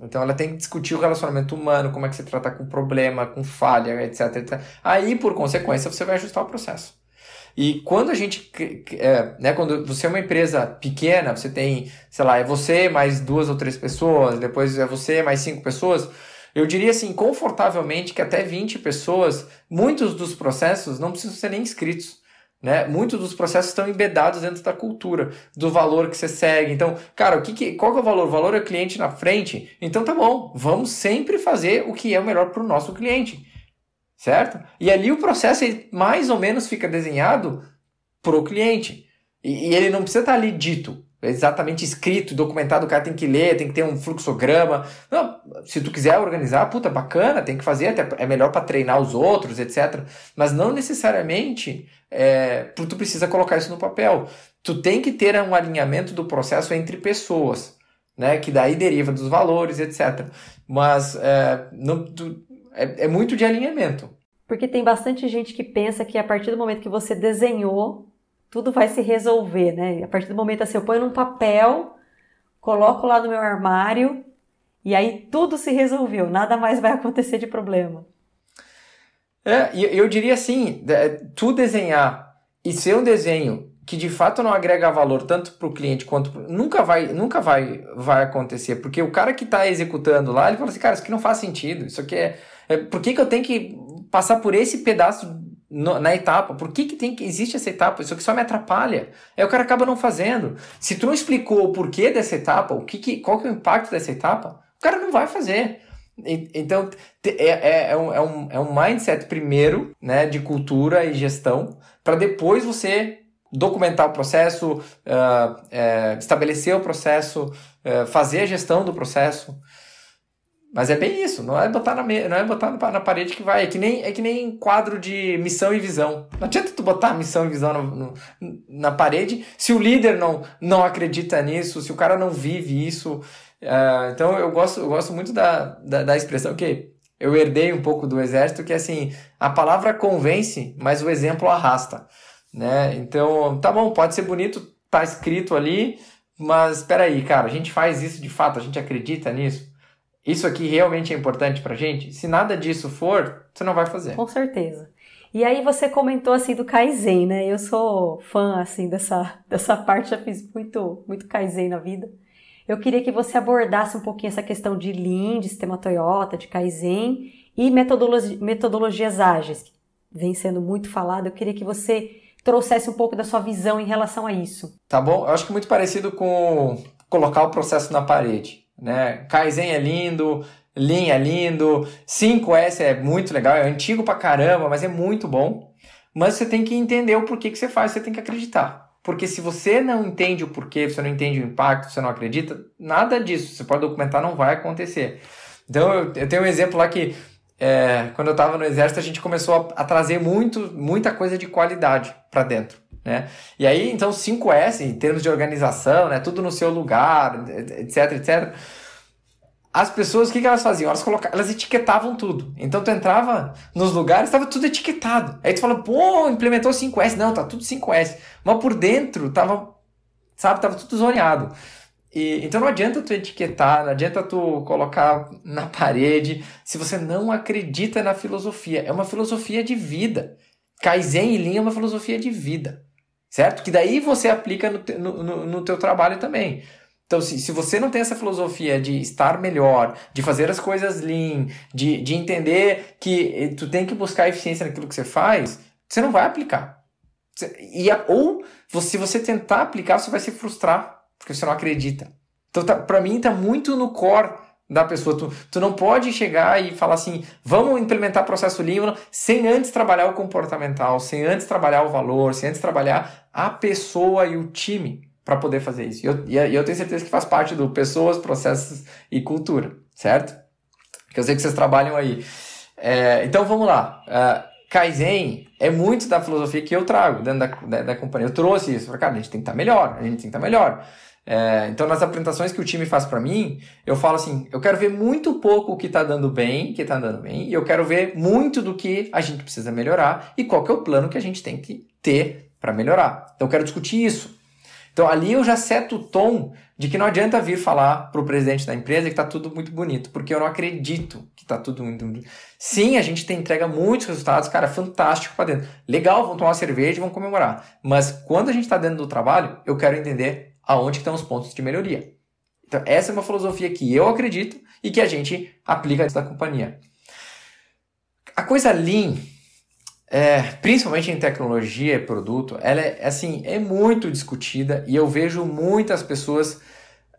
Então, ela tem que discutir o relacionamento humano, como é que você trata com problema, com falha, etc, etc. Aí, por consequência, você vai ajustar o processo. E quando a gente, é, né, quando você é uma empresa pequena, você tem, sei lá, é você mais duas ou três pessoas, depois é você mais cinco pessoas, eu diria assim, confortavelmente que até 20 pessoas, muitos dos processos não precisam ser nem escritos. Né? Muitos dos processos estão embedados dentro da cultura, do valor que você segue. Então, cara, o que, que qual que é o valor? O valor é o cliente na frente. Então tá bom, vamos sempre fazer o que é o melhor para o nosso cliente. Certo? E ali o processo mais ou menos fica desenhado para o cliente. E, e, ele não precisa estar ali dito exatamente escrito, documentado, o cara tem que ler, tem que ter um fluxograma. Não, se tu quiser organizar, puta, bacana, tem que fazer, até é melhor para treinar os outros, etc. Mas não necessariamente é, tu precisa colocar isso no papel. Tu tem que ter um alinhamento do processo entre pessoas, né? Que daí deriva dos valores, etc. Mas é, não, tu, é, é muito de alinhamento. Porque tem bastante gente que pensa que a partir do momento que você desenhou tudo vai se resolver, né? A partir do momento assim, eu ponho num papel, coloco lá no meu armário e aí tudo se resolveu, nada mais vai acontecer de problema. É, eu diria assim, tu desenhar e ser um desenho que de fato não agrega valor tanto para o cliente quanto pro... nunca vai nunca vai vai acontecer porque o cara que está executando lá ele fala assim cara isso aqui não faz sentido isso aqui é, é por que, que eu tenho que passar por esse pedaço no, na etapa. Por que, que tem que existe essa etapa? Isso aqui só me atrapalha. Aí o cara acaba não fazendo. Se tu não explicou o porquê dessa etapa, o que, que qual que é o impacto dessa etapa, o cara não vai fazer. Então, é, é, é, um, é, um, é um mindset primeiro, né, de cultura e gestão, para depois você documentar o processo, uh, estabelecer o processo, uh, fazer a gestão do processo. Mas é bem isso, não é botar na, não é botar na parede que vai. É que, nem, é que nem quadro de missão e visão. Não adianta tu botar missão e visão no, no, na parede se o líder não, não acredita nisso, se o cara não vive isso. Uh, então eu gosto, eu gosto muito da, da, da expressão que eu herdei um pouco do exército, que é assim, a palavra convence, mas o exemplo arrasta. Né? Então, tá bom, pode ser bonito, tá escrito ali, mas espera aí, cara, a gente faz isso de fato, a gente acredita nisso isso aqui realmente é importante pra gente? Se nada disso for, você não vai fazer. Com certeza. E aí você comentou assim do Kaizen, né? Eu sou fã assim dessa, dessa parte, já fiz muito, muito Kaizen na vida. Eu queria que você abordasse um pouquinho essa questão de Lean, de sistema Toyota, de Kaizen e metodologi metodologias ágeis, que vem sendo muito falado. Eu queria que você trouxesse um pouco da sua visão em relação a isso. Tá bom? Eu acho que muito parecido com colocar o processo na parede, né? Kaizen é lindo, Lean é lindo, 5S é muito legal, é antigo pra caramba, mas é muito bom. Mas você tem que entender o porquê que você faz, você tem que acreditar. Porque se você não entende o porquê, você não entende o impacto, você não acredita, nada disso, você pode documentar, não vai acontecer. Então eu, eu tenho um exemplo lá que é, quando eu estava no exército, a gente começou a, a, trazer muito, muita coisa de qualidade para dentro. Né? E aí, então, 5S, em termos de organização, né, tudo no seu lugar, etc, etc. As pessoas, o que, que elas faziam? Elas, elas etiquetavam tudo. Então, tu entrava nos lugares, estava tudo etiquetado. Aí tu fala, pô, implementou 5S. Não, tá tudo 5S. Mas por dentro, tava, sabe, tava tudo zoneado. E, então não adianta tu etiquetar, não adianta tu colocar na parede se você não acredita na filosofia. É uma filosofia de vida. Kaizen e Lean é uma filosofia de vida, certo? Que daí você aplica no, te, no, no, no teu trabalho também. Então, se, se você não tem essa filosofia de estar melhor, de fazer as coisas lean, de, de entender que tu tem que buscar eficiência naquilo que você faz, você não vai aplicar. E, ou se você tentar aplicar, você vai se frustrar porque você não acredita. Então, tá, para mim, tá muito no core da pessoa. Tu, tu não pode chegar e falar assim, vamos implementar processo Lean sem antes trabalhar o comportamental, sem antes trabalhar o valor, sem antes trabalhar a pessoa e o time para poder fazer isso. E eu, e eu tenho certeza que faz parte do pessoas, processos e cultura, certo? Que eu sei que vocês trabalham aí. É, então vamos lá. Uh, Kaizen é muito da filosofia que eu trago dentro da, da, da companhia. Eu trouxe isso. Falei, cara, a gente tem que estar tá melhor, a gente tem que estar tá melhor. É, então, nas apresentações que o time faz para mim, eu falo assim: eu quero ver muito pouco o que está dando bem, que está andando bem, e eu quero ver muito do que a gente precisa melhorar e qual que é o plano que a gente tem que ter para melhorar. Então, eu quero discutir isso. Então, ali eu já seto o tom de que não adianta vir falar para o presidente da empresa que está tudo muito bonito, porque eu não acredito que está tudo muito bonito. Sim, a gente tem, entrega muitos resultados, cara, fantástico para dentro. Legal, vão tomar cerveja e vão comemorar. Mas quando a gente está dentro do trabalho, eu quero entender aonde estão os pontos de melhoria. Então, essa é uma filosofia que eu acredito e que a gente aplica da companhia. A coisa Lean, é, principalmente em tecnologia e produto, ela é, assim, é muito discutida e eu vejo muitas pessoas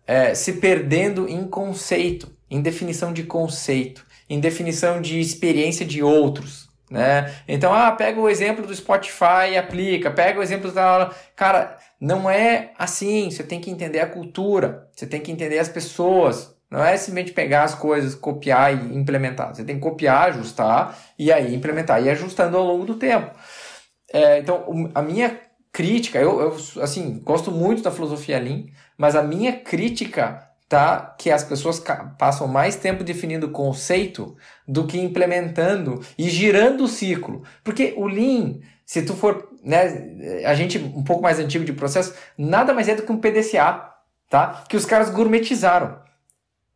é, se perdendo em conceito, em definição de conceito, em definição de experiência de outros. Né? Então, ah, pega o exemplo do Spotify e aplica, pega o exemplo da. Cara, não é assim. Você tem que entender a cultura, você tem que entender as pessoas. Não é simplesmente pegar as coisas, copiar e implementar. Você tem que copiar, ajustar e aí implementar. E ajustando ao longo do tempo. É, então, a minha crítica, eu, eu, assim, gosto muito da filosofia Lean, mas a minha crítica tá que as pessoas passam mais tempo definindo o conceito do que implementando e girando o ciclo. Porque o Lean, se tu for né, a gente um pouco mais antigo de processo, nada mais é do que um PDCA, tá? Que os caras gourmetizaram.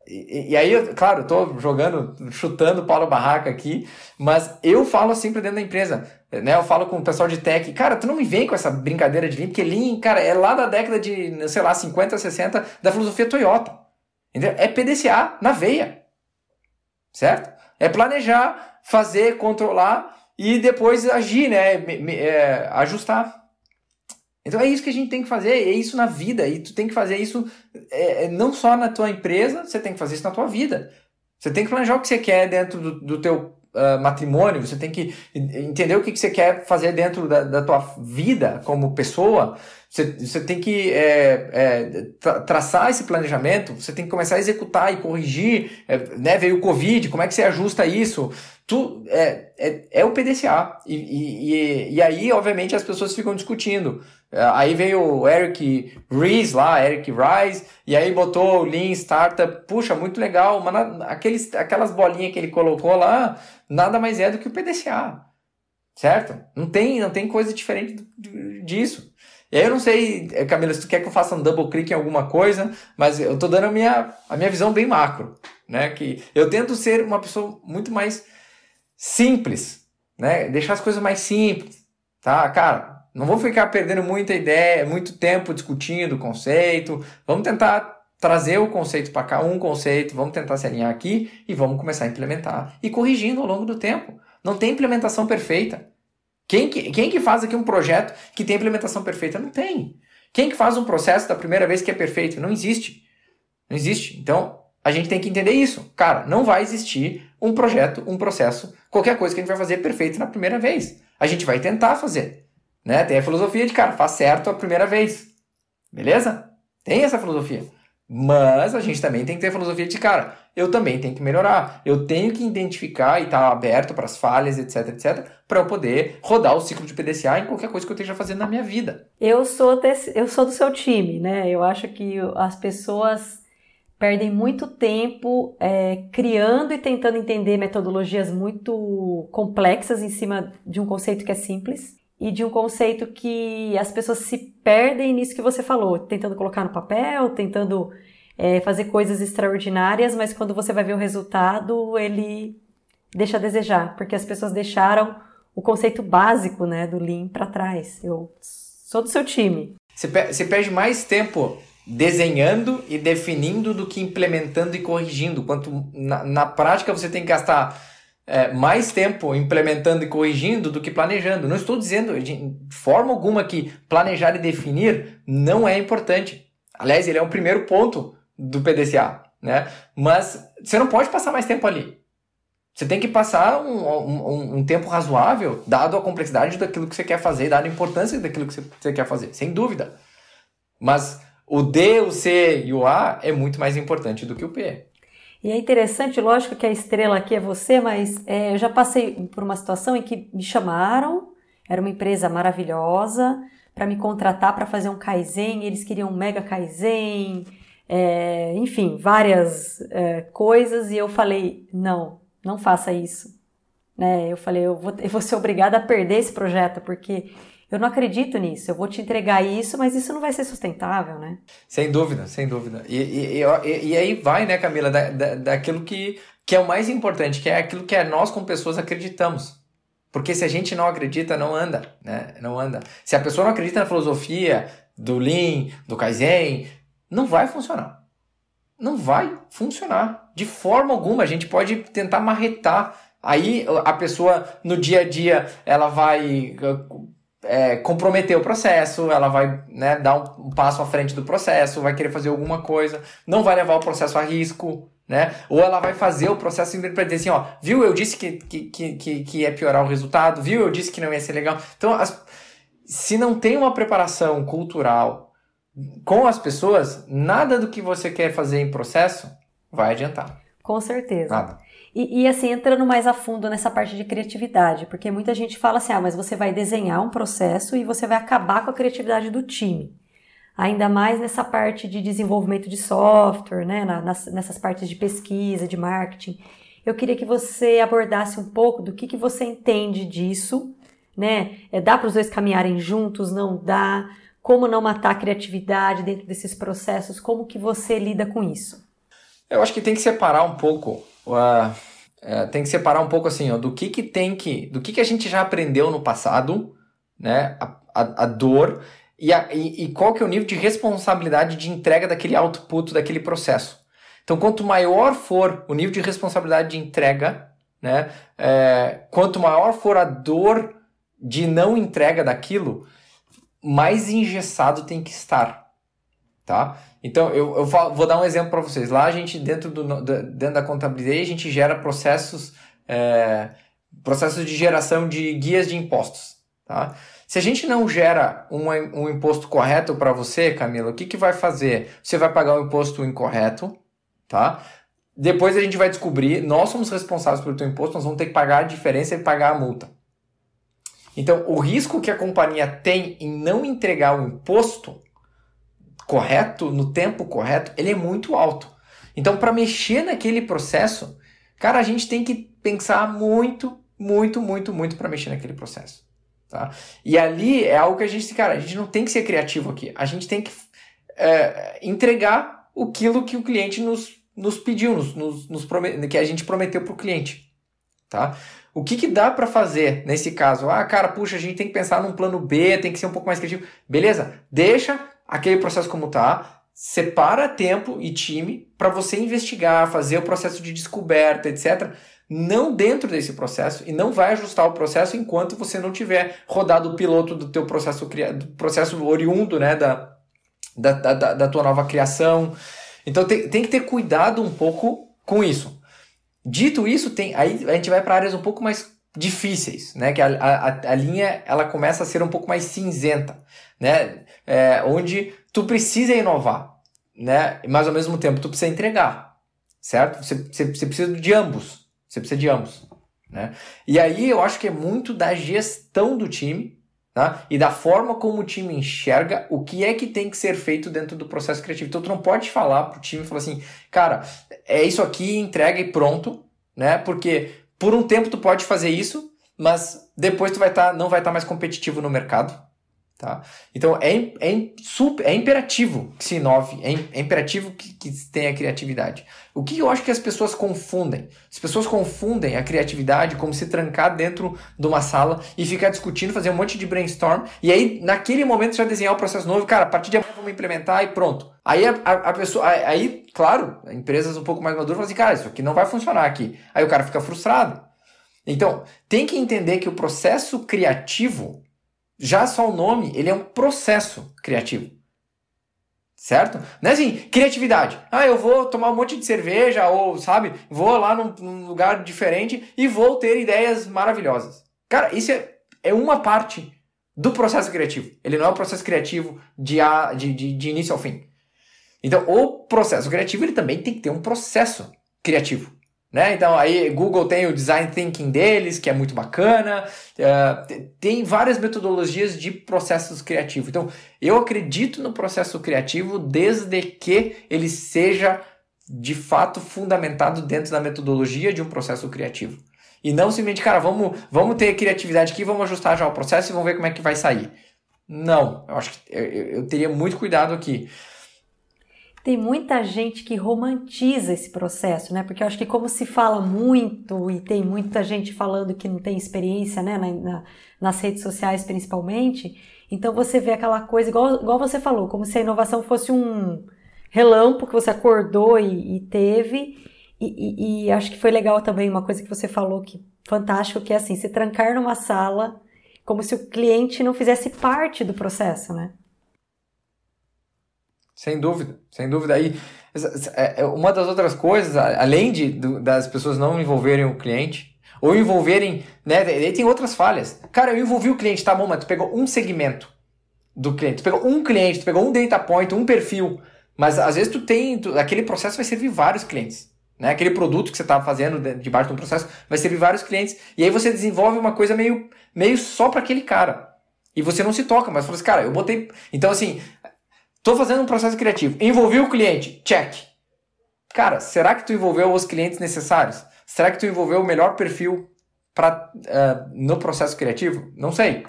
E, e aí, claro, eu tô jogando, chutando Paulo Barraca aqui, mas eu falo assim para dentro da empresa, né? Eu falo com o pessoal de tech, cara, tu não me vem com essa brincadeira de Lean, porque Lean, cara, é lá da década de, sei lá, 50, 60, da filosofia Toyota. Entendeu? É PDCA na veia. Certo? É planejar, fazer, controlar e depois agir, né? É, ajustar. Então é isso que a gente tem que fazer, é isso na vida, e tu tem que fazer isso é, é, não só na tua empresa, você tem que fazer isso na tua vida. Você tem que planejar o que você quer dentro do, do teu uh, matrimônio, você tem que entender o que, que você quer fazer dentro da, da tua vida como pessoa, você, você tem que é, é, tra traçar esse planejamento, você tem que começar a executar e corrigir, é, né? Veio o Covid, como é que você ajusta isso? Tu, é, é, é o PDCA. E, e, e, aí, obviamente, as pessoas ficam discutindo. É, aí veio o Eric Ries lá, Eric Ries, e aí botou o Lean Startup. Puxa, muito legal, mas aqueles, aquelas bolinhas que ele colocou lá, nada mais é do que o PDCA. Certo? Não tem, não tem coisa diferente disso. E aí eu não sei, eh, Camila, se tu quer que eu faça um double click em alguma coisa, mas eu tô dando a minha, a minha visão bem macro, né? Que eu tento ser uma pessoa muito mais simples, né? Deixar as coisas mais simples, tá? Cara, não vou ficar perdendo muita ideia, muito tempo discutindo o conceito. Vamos tentar trazer o conceito para cá, um conceito, vamos tentar se alinhar aqui e vamos começar a implementar e corrigindo ao longo do tempo. Não tem implementação perfeita. Quem que, quem que faz aqui um projeto que tem implementação perfeita? Não tem. Quem que faz um processo da primeira vez que é perfeito? Não existe. Não existe. Então, a gente tem que entender isso. Cara, não vai existir um projeto, um processo, qualquer coisa que a gente vai fazer perfeito na primeira vez. A gente vai tentar fazer. Né? Tem a filosofia de, cara, faz certo a primeira vez. Beleza? Tem essa filosofia. Mas a gente também tem que ter a filosofia de, cara, eu também tenho que melhorar. Eu tenho que identificar e estar tá aberto para as falhas, etc, etc, para eu poder rodar o ciclo de PDCA em qualquer coisa que eu esteja fazendo na minha vida. Eu sou, desse, eu sou do seu time, né? Eu acho que as pessoas perdem muito tempo é, criando e tentando entender metodologias muito complexas em cima de um conceito que é simples e de um conceito que as pessoas se perdem nisso que você falou, tentando colocar no papel, tentando é, fazer coisas extraordinárias, mas quando você vai ver o resultado, ele deixa a desejar, porque as pessoas deixaram o conceito básico né, do Lean para trás. Eu sou do seu time. Você perde mais tempo desenhando e definindo do que implementando e corrigindo. Quanto na, na prática você tem que gastar é, mais tempo implementando e corrigindo do que planejando. Não estou dizendo de forma alguma que planejar e definir não é importante. Aliás, ele é o primeiro ponto do PDCA, né? Mas você não pode passar mais tempo ali. Você tem que passar um, um, um, tempo razoável, dado a complexidade daquilo que você quer fazer, dado a importância daquilo que você quer fazer, sem dúvida. Mas o D, o C e o A é muito mais importante do que o P. E é interessante, lógico que a estrela aqui é você, mas é, eu já passei por uma situação em que me chamaram, era uma empresa maravilhosa, para me contratar para fazer um Kaizen, eles queriam um mega Kaizen, é, enfim, várias é, coisas, e eu falei: não, não faça isso. Né? Eu falei: eu vou, eu vou ser obrigada a perder esse projeto, porque eu não acredito nisso, eu vou te entregar isso, mas isso não vai ser sustentável, né? Sem dúvida, sem dúvida. E, e, e, e aí vai, né, Camila, da, da, daquilo que, que é o mais importante, que é aquilo que é nós como pessoas acreditamos. Porque se a gente não acredita, não anda, né? Não anda. Se a pessoa não acredita na filosofia do Lean, do Kaizen, não vai funcionar. Não vai funcionar. De forma alguma. A gente pode tentar marretar. Aí a pessoa, no dia a dia, ela vai é, comprometer o processo, ela vai né, dar um, um, passo à frente do processo, vai querer fazer alguma coisa, não vai levar o processo a risco, né? Ou ela vai fazer o processo para dizer assim, ó, viu, eu disse que, que, que, que ia piorar o resultado, viu, eu disse que não ia ser legal. Então, as, se não tem uma preparação cultural com as pessoas, nada do que você quer fazer em processo vai adiantar. Com certeza. Nada. E, e, assim, entrando mais a fundo nessa parte de criatividade, porque muita gente fala assim: ah, mas você vai desenhar um processo e você vai acabar com a criatividade do time. Ainda mais nessa parte de desenvolvimento de software, né? Nas, nessas partes de pesquisa, de marketing. Eu queria que você abordasse um pouco do que, que você entende disso, né? É, dá para os dois caminharem juntos? Não dá? Como não matar a criatividade dentro desses processos? Como que você lida com isso? Eu acho que tem que separar um pouco uh, é, tem que separar um pouco assim, ó, do que que tem que, do que que a gente já aprendeu no passado, né, a, a, a dor e, a, e, e, qual que é o nível de responsabilidade de entrega daquele output, daquele processo. Então, quanto maior for o nível de responsabilidade de entrega, né, é, quanto maior for a dor de não entrega daquilo, mais engessado tem que estar, tá? Então, eu, eu vou dar um exemplo para vocês. Lá a gente, dentro, do, dentro da contabilidade, a gente gera processos, é, processos de geração de guias de impostos. Tá? Se a gente não gera um, um imposto correto para você, Camila, o que, que vai fazer? Você vai pagar um imposto incorreto, tá? Depois a gente vai descobrir, nós somos responsáveis pelo teu imposto, nós vamos ter que pagar a diferença e pagar a multa. Então, o risco que a companhia tem em não entregar o imposto correto, no tempo correto, ele é muito alto. Então, para mexer naquele processo, cara, a gente tem que pensar muito, muito, muito, muito para mexer naquele processo. Tá? E ali é algo que a gente, cara, a gente não tem que ser criativo aqui. A gente tem que é, entregar aquilo que o cliente nos, nos pediu, nos, nos, nos que a gente prometeu para o cliente. Tá? O que, que dá para fazer nesse caso? Ah, cara, puxa, a gente tem que pensar num plano B, tem que ser um pouco mais criativo. Beleza, deixa aquele processo como tá, separa tempo e time para você investigar, fazer o processo de descoberta, etc. Não dentro desse processo e não vai ajustar o processo enquanto você não tiver rodado o piloto do teu processo, do processo oriundo, né, da, da, da, da tua nova criação. Então tem, tem que ter cuidado um pouco com isso. Dito isso, tem aí a gente vai para áreas um pouco mais difíceis, né? Que a, a, a linha ela começa a ser um pouco mais cinzenta, né? É, onde tu precisa inovar, né? Mas ao mesmo tempo tu precisa entregar, certo? Você, você, você precisa de ambos, você precisa de ambos, né? E aí eu acho que é muito da gestão do time, Tá? E da forma como o time enxerga o que é que tem que ser feito dentro do processo criativo. Então tu não pode falar pro time falar assim, cara, é isso aqui, entrega e pronto, né? Porque por um tempo tu pode fazer isso, mas depois tu vai estar tá, não vai estar tá mais competitivo no mercado. Tá? Então é, é, é imperativo que se inove, é, é imperativo que, que tenha criatividade. O que eu acho que as pessoas confundem? As pessoas confundem a criatividade como se trancar dentro de uma sala e ficar discutindo, fazer um monte de brainstorm, e aí naquele momento já desenhar o processo novo, cara, a partir de amanhã vamos implementar e pronto. Aí a, a, a pessoa, aí, claro, empresas um pouco mais maduras falam assim, cara, isso aqui não vai funcionar aqui. Aí o cara fica frustrado. Então, tem que entender que o processo criativo já só o nome, ele é um processo criativo. Certo? Não é assim, criatividade. Ah, eu vou tomar um monte de cerveja, ou, sabe, vou lá num, num lugar diferente e vou ter ideias maravilhosas. Cara, isso é, é uma parte do processo criativo. Ele não é o processo criativo de, a, de, de, de início ao fim. Então, o processo criativo ele também tem que ter um processo criativo. Né? Então aí Google tem o design thinking deles, que é muito bacana. Uh, tem várias metodologias de processos criativos. Então eu acredito no processo criativo desde que ele seja de fato fundamentado dentro da metodologia de um processo criativo. E não simplesmente, cara, vamos, vamos ter criatividade aqui, vamos ajustar já o processo e vamos ver como é que vai sair. Não, eu acho que eu, eu teria muito cuidado aqui tem muita gente que romantiza esse processo, né? Porque eu acho que como se fala muito e tem muita gente falando que não tem experiência, né? Na, na, nas redes sociais principalmente, então você vê aquela coisa igual, igual você falou, como se a inovação fosse um relâmpago que você acordou e, e teve. E, e, e, acho que foi legal também uma coisa que você falou que fantástico, que é assim, se trancar numa sala como se o cliente não fizesse parte do processo, né? Sem dúvida, sem dúvida. Aí, é, é, uma das outras coisas, além de, das pessoas não envolverem o cliente, ou envolverem, né, aí tem outras falhas. Cara, eu envolvi o cliente, tá bom, mas tu pegou um segmento do cliente, tu pegou um cliente, tu pegou um data point, um perfil, mas às vezes tu tem, tu, aquele processo vai servir vários clientes. Né? Aquele produto que você está fazendo debaixo de um processo vai servir vários clientes. E aí você desenvolve uma coisa meio, meio só para aquele cara. E você não se toca, mas fala assim, cara, eu botei. Então, assim, Estou fazendo um processo criativo. Envolvi o cliente. Check. Cara, será que tu envolveu os clientes necessários? Será que tu envolveu o melhor perfil pra, uh, no processo criativo? Não sei.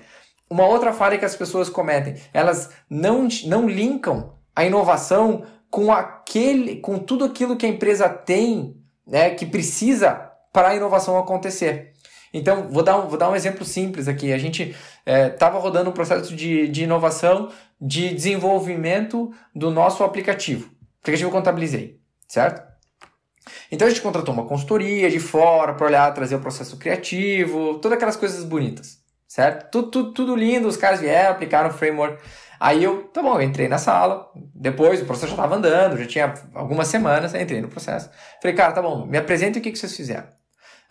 Uma outra falha que as pessoas cometem, elas não, não linkam a inovação com aquele, com tudo aquilo que a empresa tem, né, que precisa para a inovação acontecer. Então, vou dar um, vou dar um exemplo simples aqui. A gente estava é, rodando um processo de, de inovação de desenvolvimento do nosso aplicativo. Aplicativo Contabilizei, certo? Então a gente contratou uma consultoria de fora para olhar, trazer o processo criativo, todas aquelas coisas bonitas, certo? Tudo, tudo, tudo lindo, os caras vieram, aplicaram o framework. Aí eu, tá bom, eu entrei na sala, depois o processo já estava andando, já tinha algumas semanas, entrei no processo. Falei, cara, tá bom, me apresenta o que, que vocês fizeram.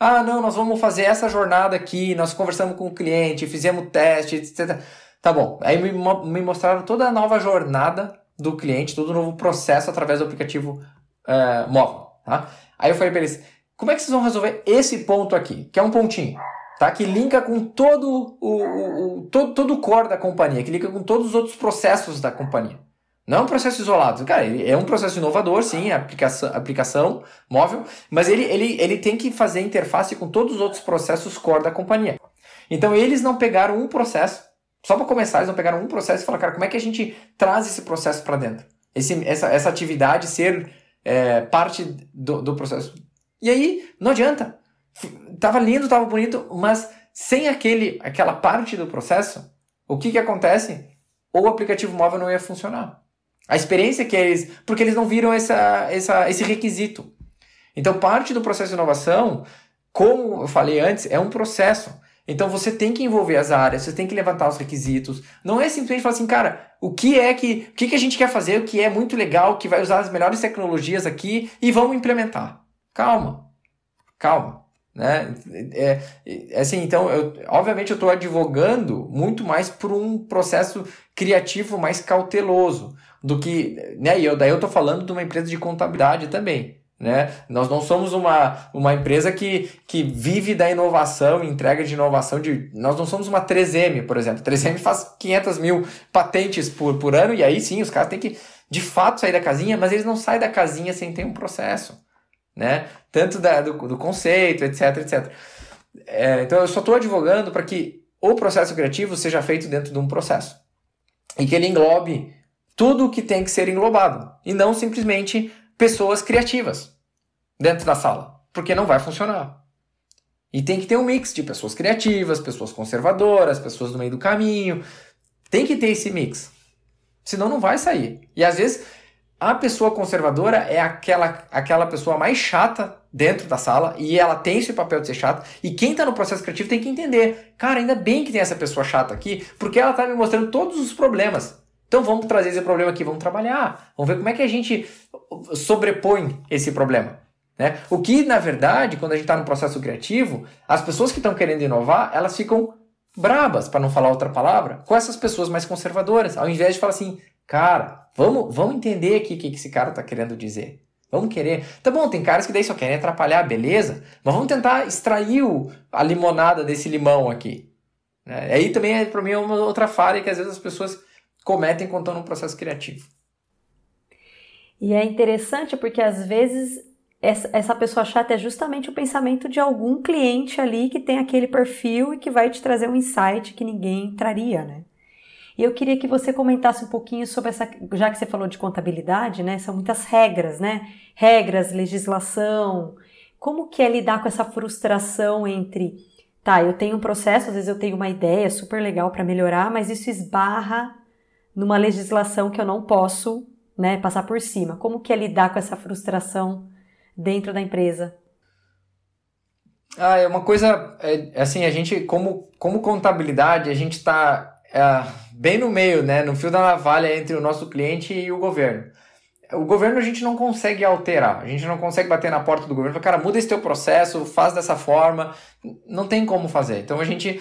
Ah, não, nós vamos fazer essa jornada aqui, nós conversamos com o cliente, fizemos teste, etc. Tá bom. Aí me, mostraram toda a nova jornada do cliente, todo o novo processo através do aplicativo uh, móvel. Tá? Aí eu falei para eles, como é que vocês vão resolver esse ponto aqui, que é um pontinho, tá? Que linka com todo o, o, o todo, todo o core da companhia, que linka com todos os outros processos da companhia. Não é um processo isolado. Cara, ele é um processo inovador, sim, aplicação, aplicação móvel, mas ele, ele, ele tem que fazer interface com todos os outros processos core da companhia. Então eles não pegaram um processo, só para começar, eles não pegaram um processo e falaram, cara, como é que a gente traz esse processo para dentro? Esse, essa, essa atividade ser é, parte do, do processo. E aí, não adianta. Tava lindo, tava bonito, mas sem aquele, aquela parte do processo, o que que acontece? O aplicativo móvel não ia funcionar. A experiência que eles. Porque eles não viram essa, essa, esse requisito. Então, parte do processo de inovação, como eu falei antes, é um processo. Então você tem que envolver as áreas, você tem que levantar os requisitos. Não é simplesmente falar assim, cara, o que é que, o que, que a gente quer fazer, o que é muito legal, que vai usar as melhores tecnologias aqui e vamos implementar. Calma, calma. Né? É, é assim, então, eu, obviamente eu estou advogando muito mais por um processo criativo mais cauteloso do que, né? E eu, daí eu estou falando de uma empresa de contabilidade também. Né? Nós não somos uma, uma empresa que, que vive da inovação, entrega de inovação. De, nós não somos uma 3M, por exemplo. 3M faz 500 mil patentes por, por ano e aí sim, os caras têm que de fato sair da casinha, mas eles não saem da casinha sem ter um processo. Né? Tanto da, do, do conceito, etc, etc. É, então eu só estou advogando para que o processo criativo seja feito dentro de um processo e que ele englobe tudo o que tem que ser englobado e não simplesmente pessoas criativas dentro da sala, porque não vai funcionar. E tem que ter um mix de pessoas criativas, pessoas conservadoras, pessoas no meio do caminho. Tem que ter esse mix. Senão não vai sair. E às vezes a pessoa conservadora é aquela, aquela pessoa mais chata dentro da sala e ela tem esse papel de ser chata. E quem está no processo criativo tem que entender: cara, ainda bem que tem essa pessoa chata aqui, porque ela está me mostrando todos os problemas. Então vamos trazer esse problema aqui, vamos trabalhar, vamos ver como é que a gente sobrepõe esse problema. Né? O que, na verdade, quando a gente está no processo criativo, as pessoas que estão querendo inovar, elas ficam brabas, para não falar outra palavra, com essas pessoas mais conservadoras, ao invés de falar assim, cara, vamos, vamos entender aqui o que esse cara está querendo dizer. Vamos querer. Tá bom, tem caras que daí só querem atrapalhar, beleza, mas vamos tentar extrair o, a limonada desse limão aqui. Né? Aí também, é, para mim, é uma outra falha que às vezes as pessoas cometem quando estão processo criativo. E é interessante porque às vezes essa, essa pessoa chata é justamente o pensamento de algum cliente ali que tem aquele perfil e que vai te trazer um insight que ninguém traria, né? E eu queria que você comentasse um pouquinho sobre essa, já que você falou de contabilidade, né? São muitas regras, né? Regras, legislação. Como que é lidar com essa frustração entre, tá, eu tenho um processo, às vezes eu tenho uma ideia super legal para melhorar, mas isso esbarra numa legislação que eu não posso né, passar por cima. Como que é lidar com essa frustração dentro da empresa? Ah, é uma coisa, é, assim, a gente, como, como contabilidade, a gente está é, bem no meio, né, no fio da navalha entre o nosso cliente e o governo. O governo a gente não consegue alterar, a gente não consegue bater na porta do governo e falar, cara, muda esse teu processo, faz dessa forma, não tem como fazer. Então a gente,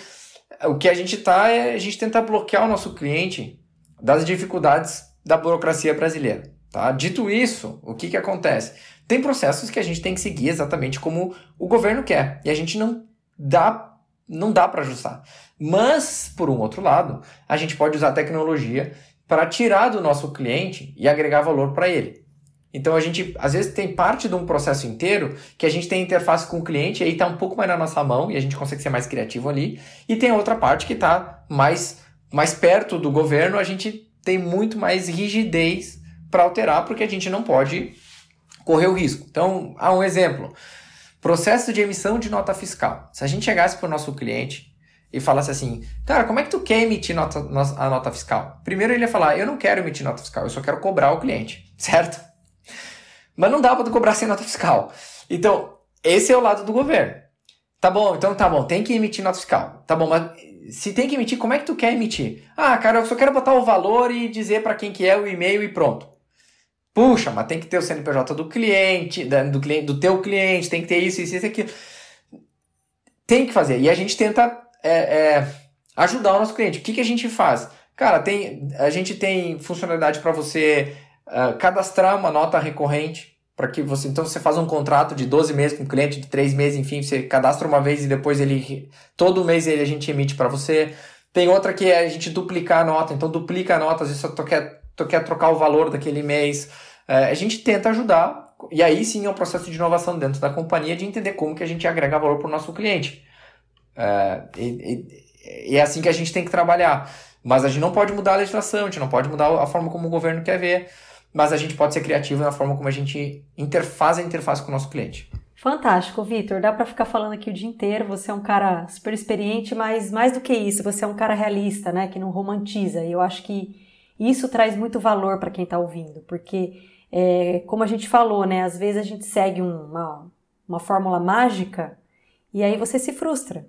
o que a gente tá é a gente tentar bloquear o nosso cliente das dificuldades da burocracia brasileira. Tá? Dito isso, o que, que acontece? Tem processos que a gente tem que seguir exatamente como o governo quer e a gente não dá não dá para ajustar. Mas, por um outro lado, a gente pode usar a tecnologia para tirar do nosso cliente e agregar valor para ele. Então a gente, às vezes, tem parte de um processo inteiro que a gente tem interface com o cliente e aí está um pouco mais na nossa mão e a gente consegue ser mais criativo ali. E tem outra parte que está mais mais perto do governo, a gente tem muito mais rigidez para alterar, porque a gente não pode correr o risco. Então, há um exemplo. Processo de emissão de nota fiscal. Se a gente chegasse para o nosso cliente e falasse assim, cara, como é que tu quer emitir nota, a nota fiscal? Primeiro ele ia falar, eu não quero emitir nota fiscal, eu só quero cobrar o cliente, [laughs] certo? Mas não dá para cobrar sem nota fiscal. Então, esse é o lado do governo. Tá bom, então tá bom, tem que emitir nota fiscal. Tá bom, mas se tem que emitir, como é que tu quer emitir? Ah, cara, eu só quero botar o valor e dizer para quem que é o e-mail e pronto. Puxa, mas tem que ter o CNPJ do cliente, do cliente, do teu cliente, tem que ter isso, isso, isso, aquilo. Tem que fazer. E a gente tenta é, é, ajudar o nosso cliente. O que, que a gente faz? Cara, tem, a gente tem funcionalidade para você uh, cadastrar uma nota recorrente para que você então você faz um contrato de 12 meses com o cliente, de 3 meses, enfim, você cadastra uma vez e depois ele todo mês ele a gente emite para você. Tem outra que é a gente duplicar a nota, então duplica a nota, às vezes tu quer, tu quer trocar o valor daquele mês. É, a gente tenta ajudar, e aí sim é um processo de inovação dentro da companhia de entender como que a gente agrega valor para o nosso cliente. É, e, e, e é assim que a gente tem que trabalhar. Mas a gente não pode mudar a legislação, a gente não pode mudar a forma como o governo quer ver mas a gente pode ser criativo na forma como a gente interfaz a interface com o nosso cliente. Fantástico, Vitor. Dá para ficar falando aqui o dia inteiro. Você é um cara super experiente, mas mais do que isso, você é um cara realista, né? Que não romantiza. E eu acho que isso traz muito valor para quem está ouvindo, porque, é, como a gente falou, né, às vezes a gente segue uma, uma fórmula mágica e aí você se frustra,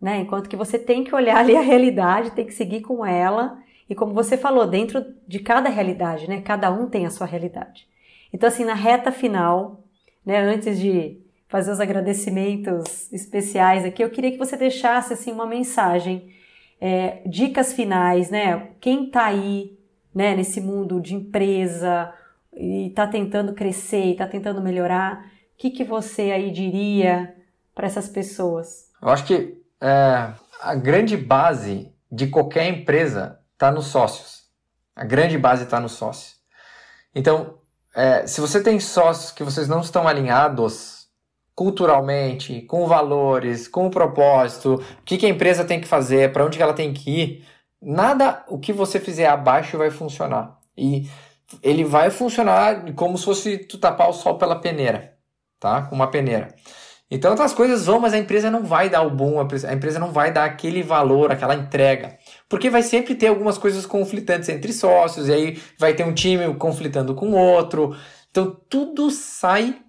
né? Enquanto que você tem que olhar [laughs] ali a realidade, tem que seguir com ela. E como você falou, dentro de cada realidade, né? Cada um tem a sua realidade. Então, assim, na reta final, né, antes de fazer os agradecimentos especiais aqui, eu queria que você deixasse assim uma mensagem, é, dicas finais, né? Quem está aí, né, nesse mundo de empresa e está tentando crescer, está tentando melhorar, o que, que você aí diria para essas pessoas? Eu acho que é, a grande base de qualquer empresa está nos sócios. A grande base está nos sócios. Então, é, se você tem sócios que vocês não estão alinhados culturalmente, com valores, com o propósito, o que, que a empresa tem que fazer, para onde ela tem que ir, nada o que você fizer abaixo vai funcionar. E ele vai funcionar como se fosse tu tapar o sol pela peneira, tá? Com uma peneira. Então outras coisas vão, mas a empresa não vai dar o bom, a empresa não vai dar aquele valor, aquela entrega. Porque vai sempre ter algumas coisas conflitantes entre sócios, e aí vai ter um time conflitando com outro. Então tudo sai,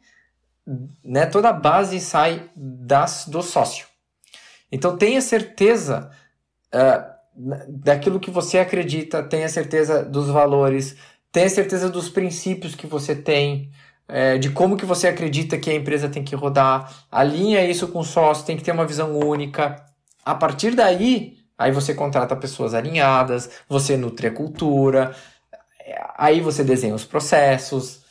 né, toda a base sai das, do sócio. Então tenha certeza uh, daquilo que você acredita, tenha certeza dos valores, tenha certeza dos princípios que você tem é, de como que você acredita que a empresa tem que rodar, alinha isso com o sócio, tem que ter uma visão única. A partir daí, aí você contrata pessoas alinhadas, você nutre a cultura, aí você desenha os processos.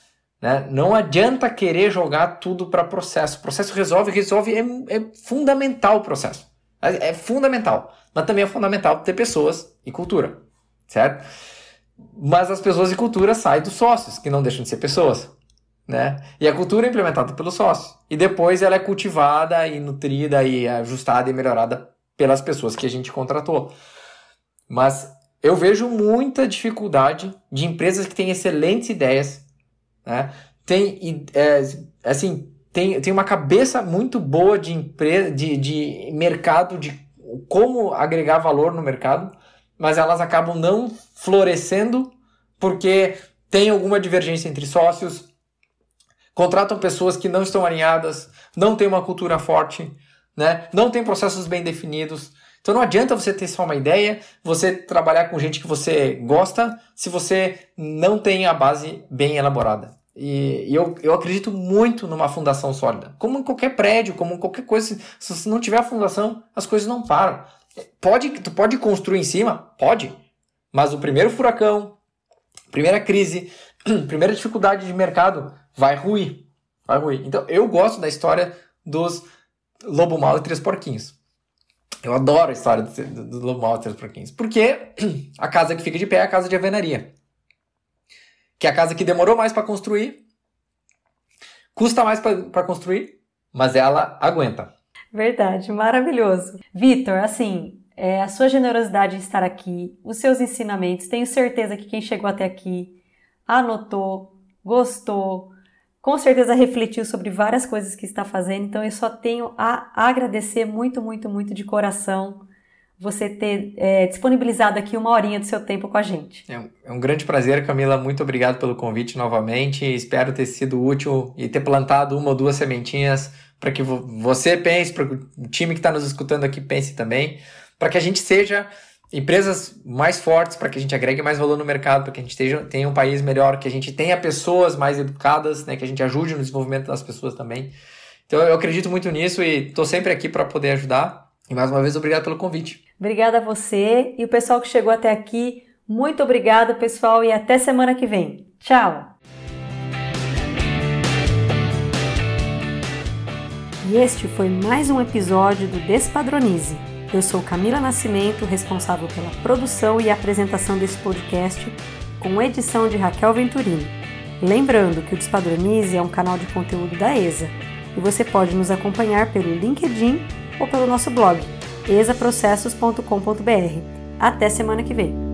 Né? Não adianta querer jogar tudo para processo. Processo resolve, resolve, é, é fundamental o processo. É, é fundamental. Mas também é fundamental ter pessoas e cultura, certo? Mas as pessoas e cultura saem dos sócios, que não deixam de ser pessoas né? E a cultura é implementada pelo sócio. E depois ela é cultivada e nutrida e ajustada e melhorada pelas pessoas que a gente contratou. Mas eu vejo muita dificuldade de empresas que têm excelentes ideias, né? Tem, é, assim, tem, tem uma cabeça muito boa de empresa, de, de mercado, de como agregar valor no mercado, mas elas acabam não florescendo porque tem alguma divergência entre sócios, contratam pessoas que não estão alinhadas, não têm uma cultura forte, né? não tem processos bem definidos. Então não adianta você ter só uma ideia, você trabalhar com gente que você gosta, se você não tem a base bem elaborada. E, eu, eu acredito muito numa fundação sólida. Como em qualquer prédio, como em qualquer coisa, se você não tiver a fundação, as coisas não param. Pode, tu pode construir em cima? Pode. Mas o primeiro furacão, primeira crise, [clears throat] primeira dificuldade de mercado, vai ruir. Vai ruir. Então, eu gosto da história dos Lobo Mal e Três Porquinhos. Eu adoro a história do, do Lobo Mal e Três Porquinhos. Porque [clears throat] a casa que fica de pé é a casa de alvenaria. Que é a casa que demorou mais para construir, custa mais para construir, mas ela aguenta. Verdade, maravilhoso. Vitor, assim, é, a sua generosidade em estar aqui, os seus ensinamentos, tenho certeza que quem chegou até aqui anotou, gostou, com certeza refletiu sobre várias coisas que está fazendo, então eu só tenho a agradecer muito, muito, muito de coração você ter é, disponibilizado aqui uma horinha do seu tempo com a gente. É um, é um grande prazer, Camila. Muito obrigado pelo convite novamente. Espero ter sido útil e ter plantado uma ou duas sementinhas para que você pense, para o time que está nos escutando aqui pense também, para que a gente seja empresas mais fortes para que a gente agregue mais valor no mercado, para que a gente tenha, tenha um país melhor, que a gente tenha pessoas mais educadas, né, que a gente ajude no desenvolvimento das pessoas também. Então eu acredito muito nisso e estou sempre aqui para poder ajudar. E mais uma vez, obrigado pelo convite. Obrigada a você e o pessoal que chegou até aqui. Muito obrigada, pessoal, e até semana que vem. Tchau! E este foi mais um episódio do Despadronize eu sou Camila Nascimento, responsável pela produção e apresentação desse podcast, com edição de Raquel Venturini. Lembrando que o Despadronize é um canal de conteúdo da ESA e você pode nos acompanhar pelo LinkedIn ou pelo nosso blog esaprocessos.com.br. Até semana que vem!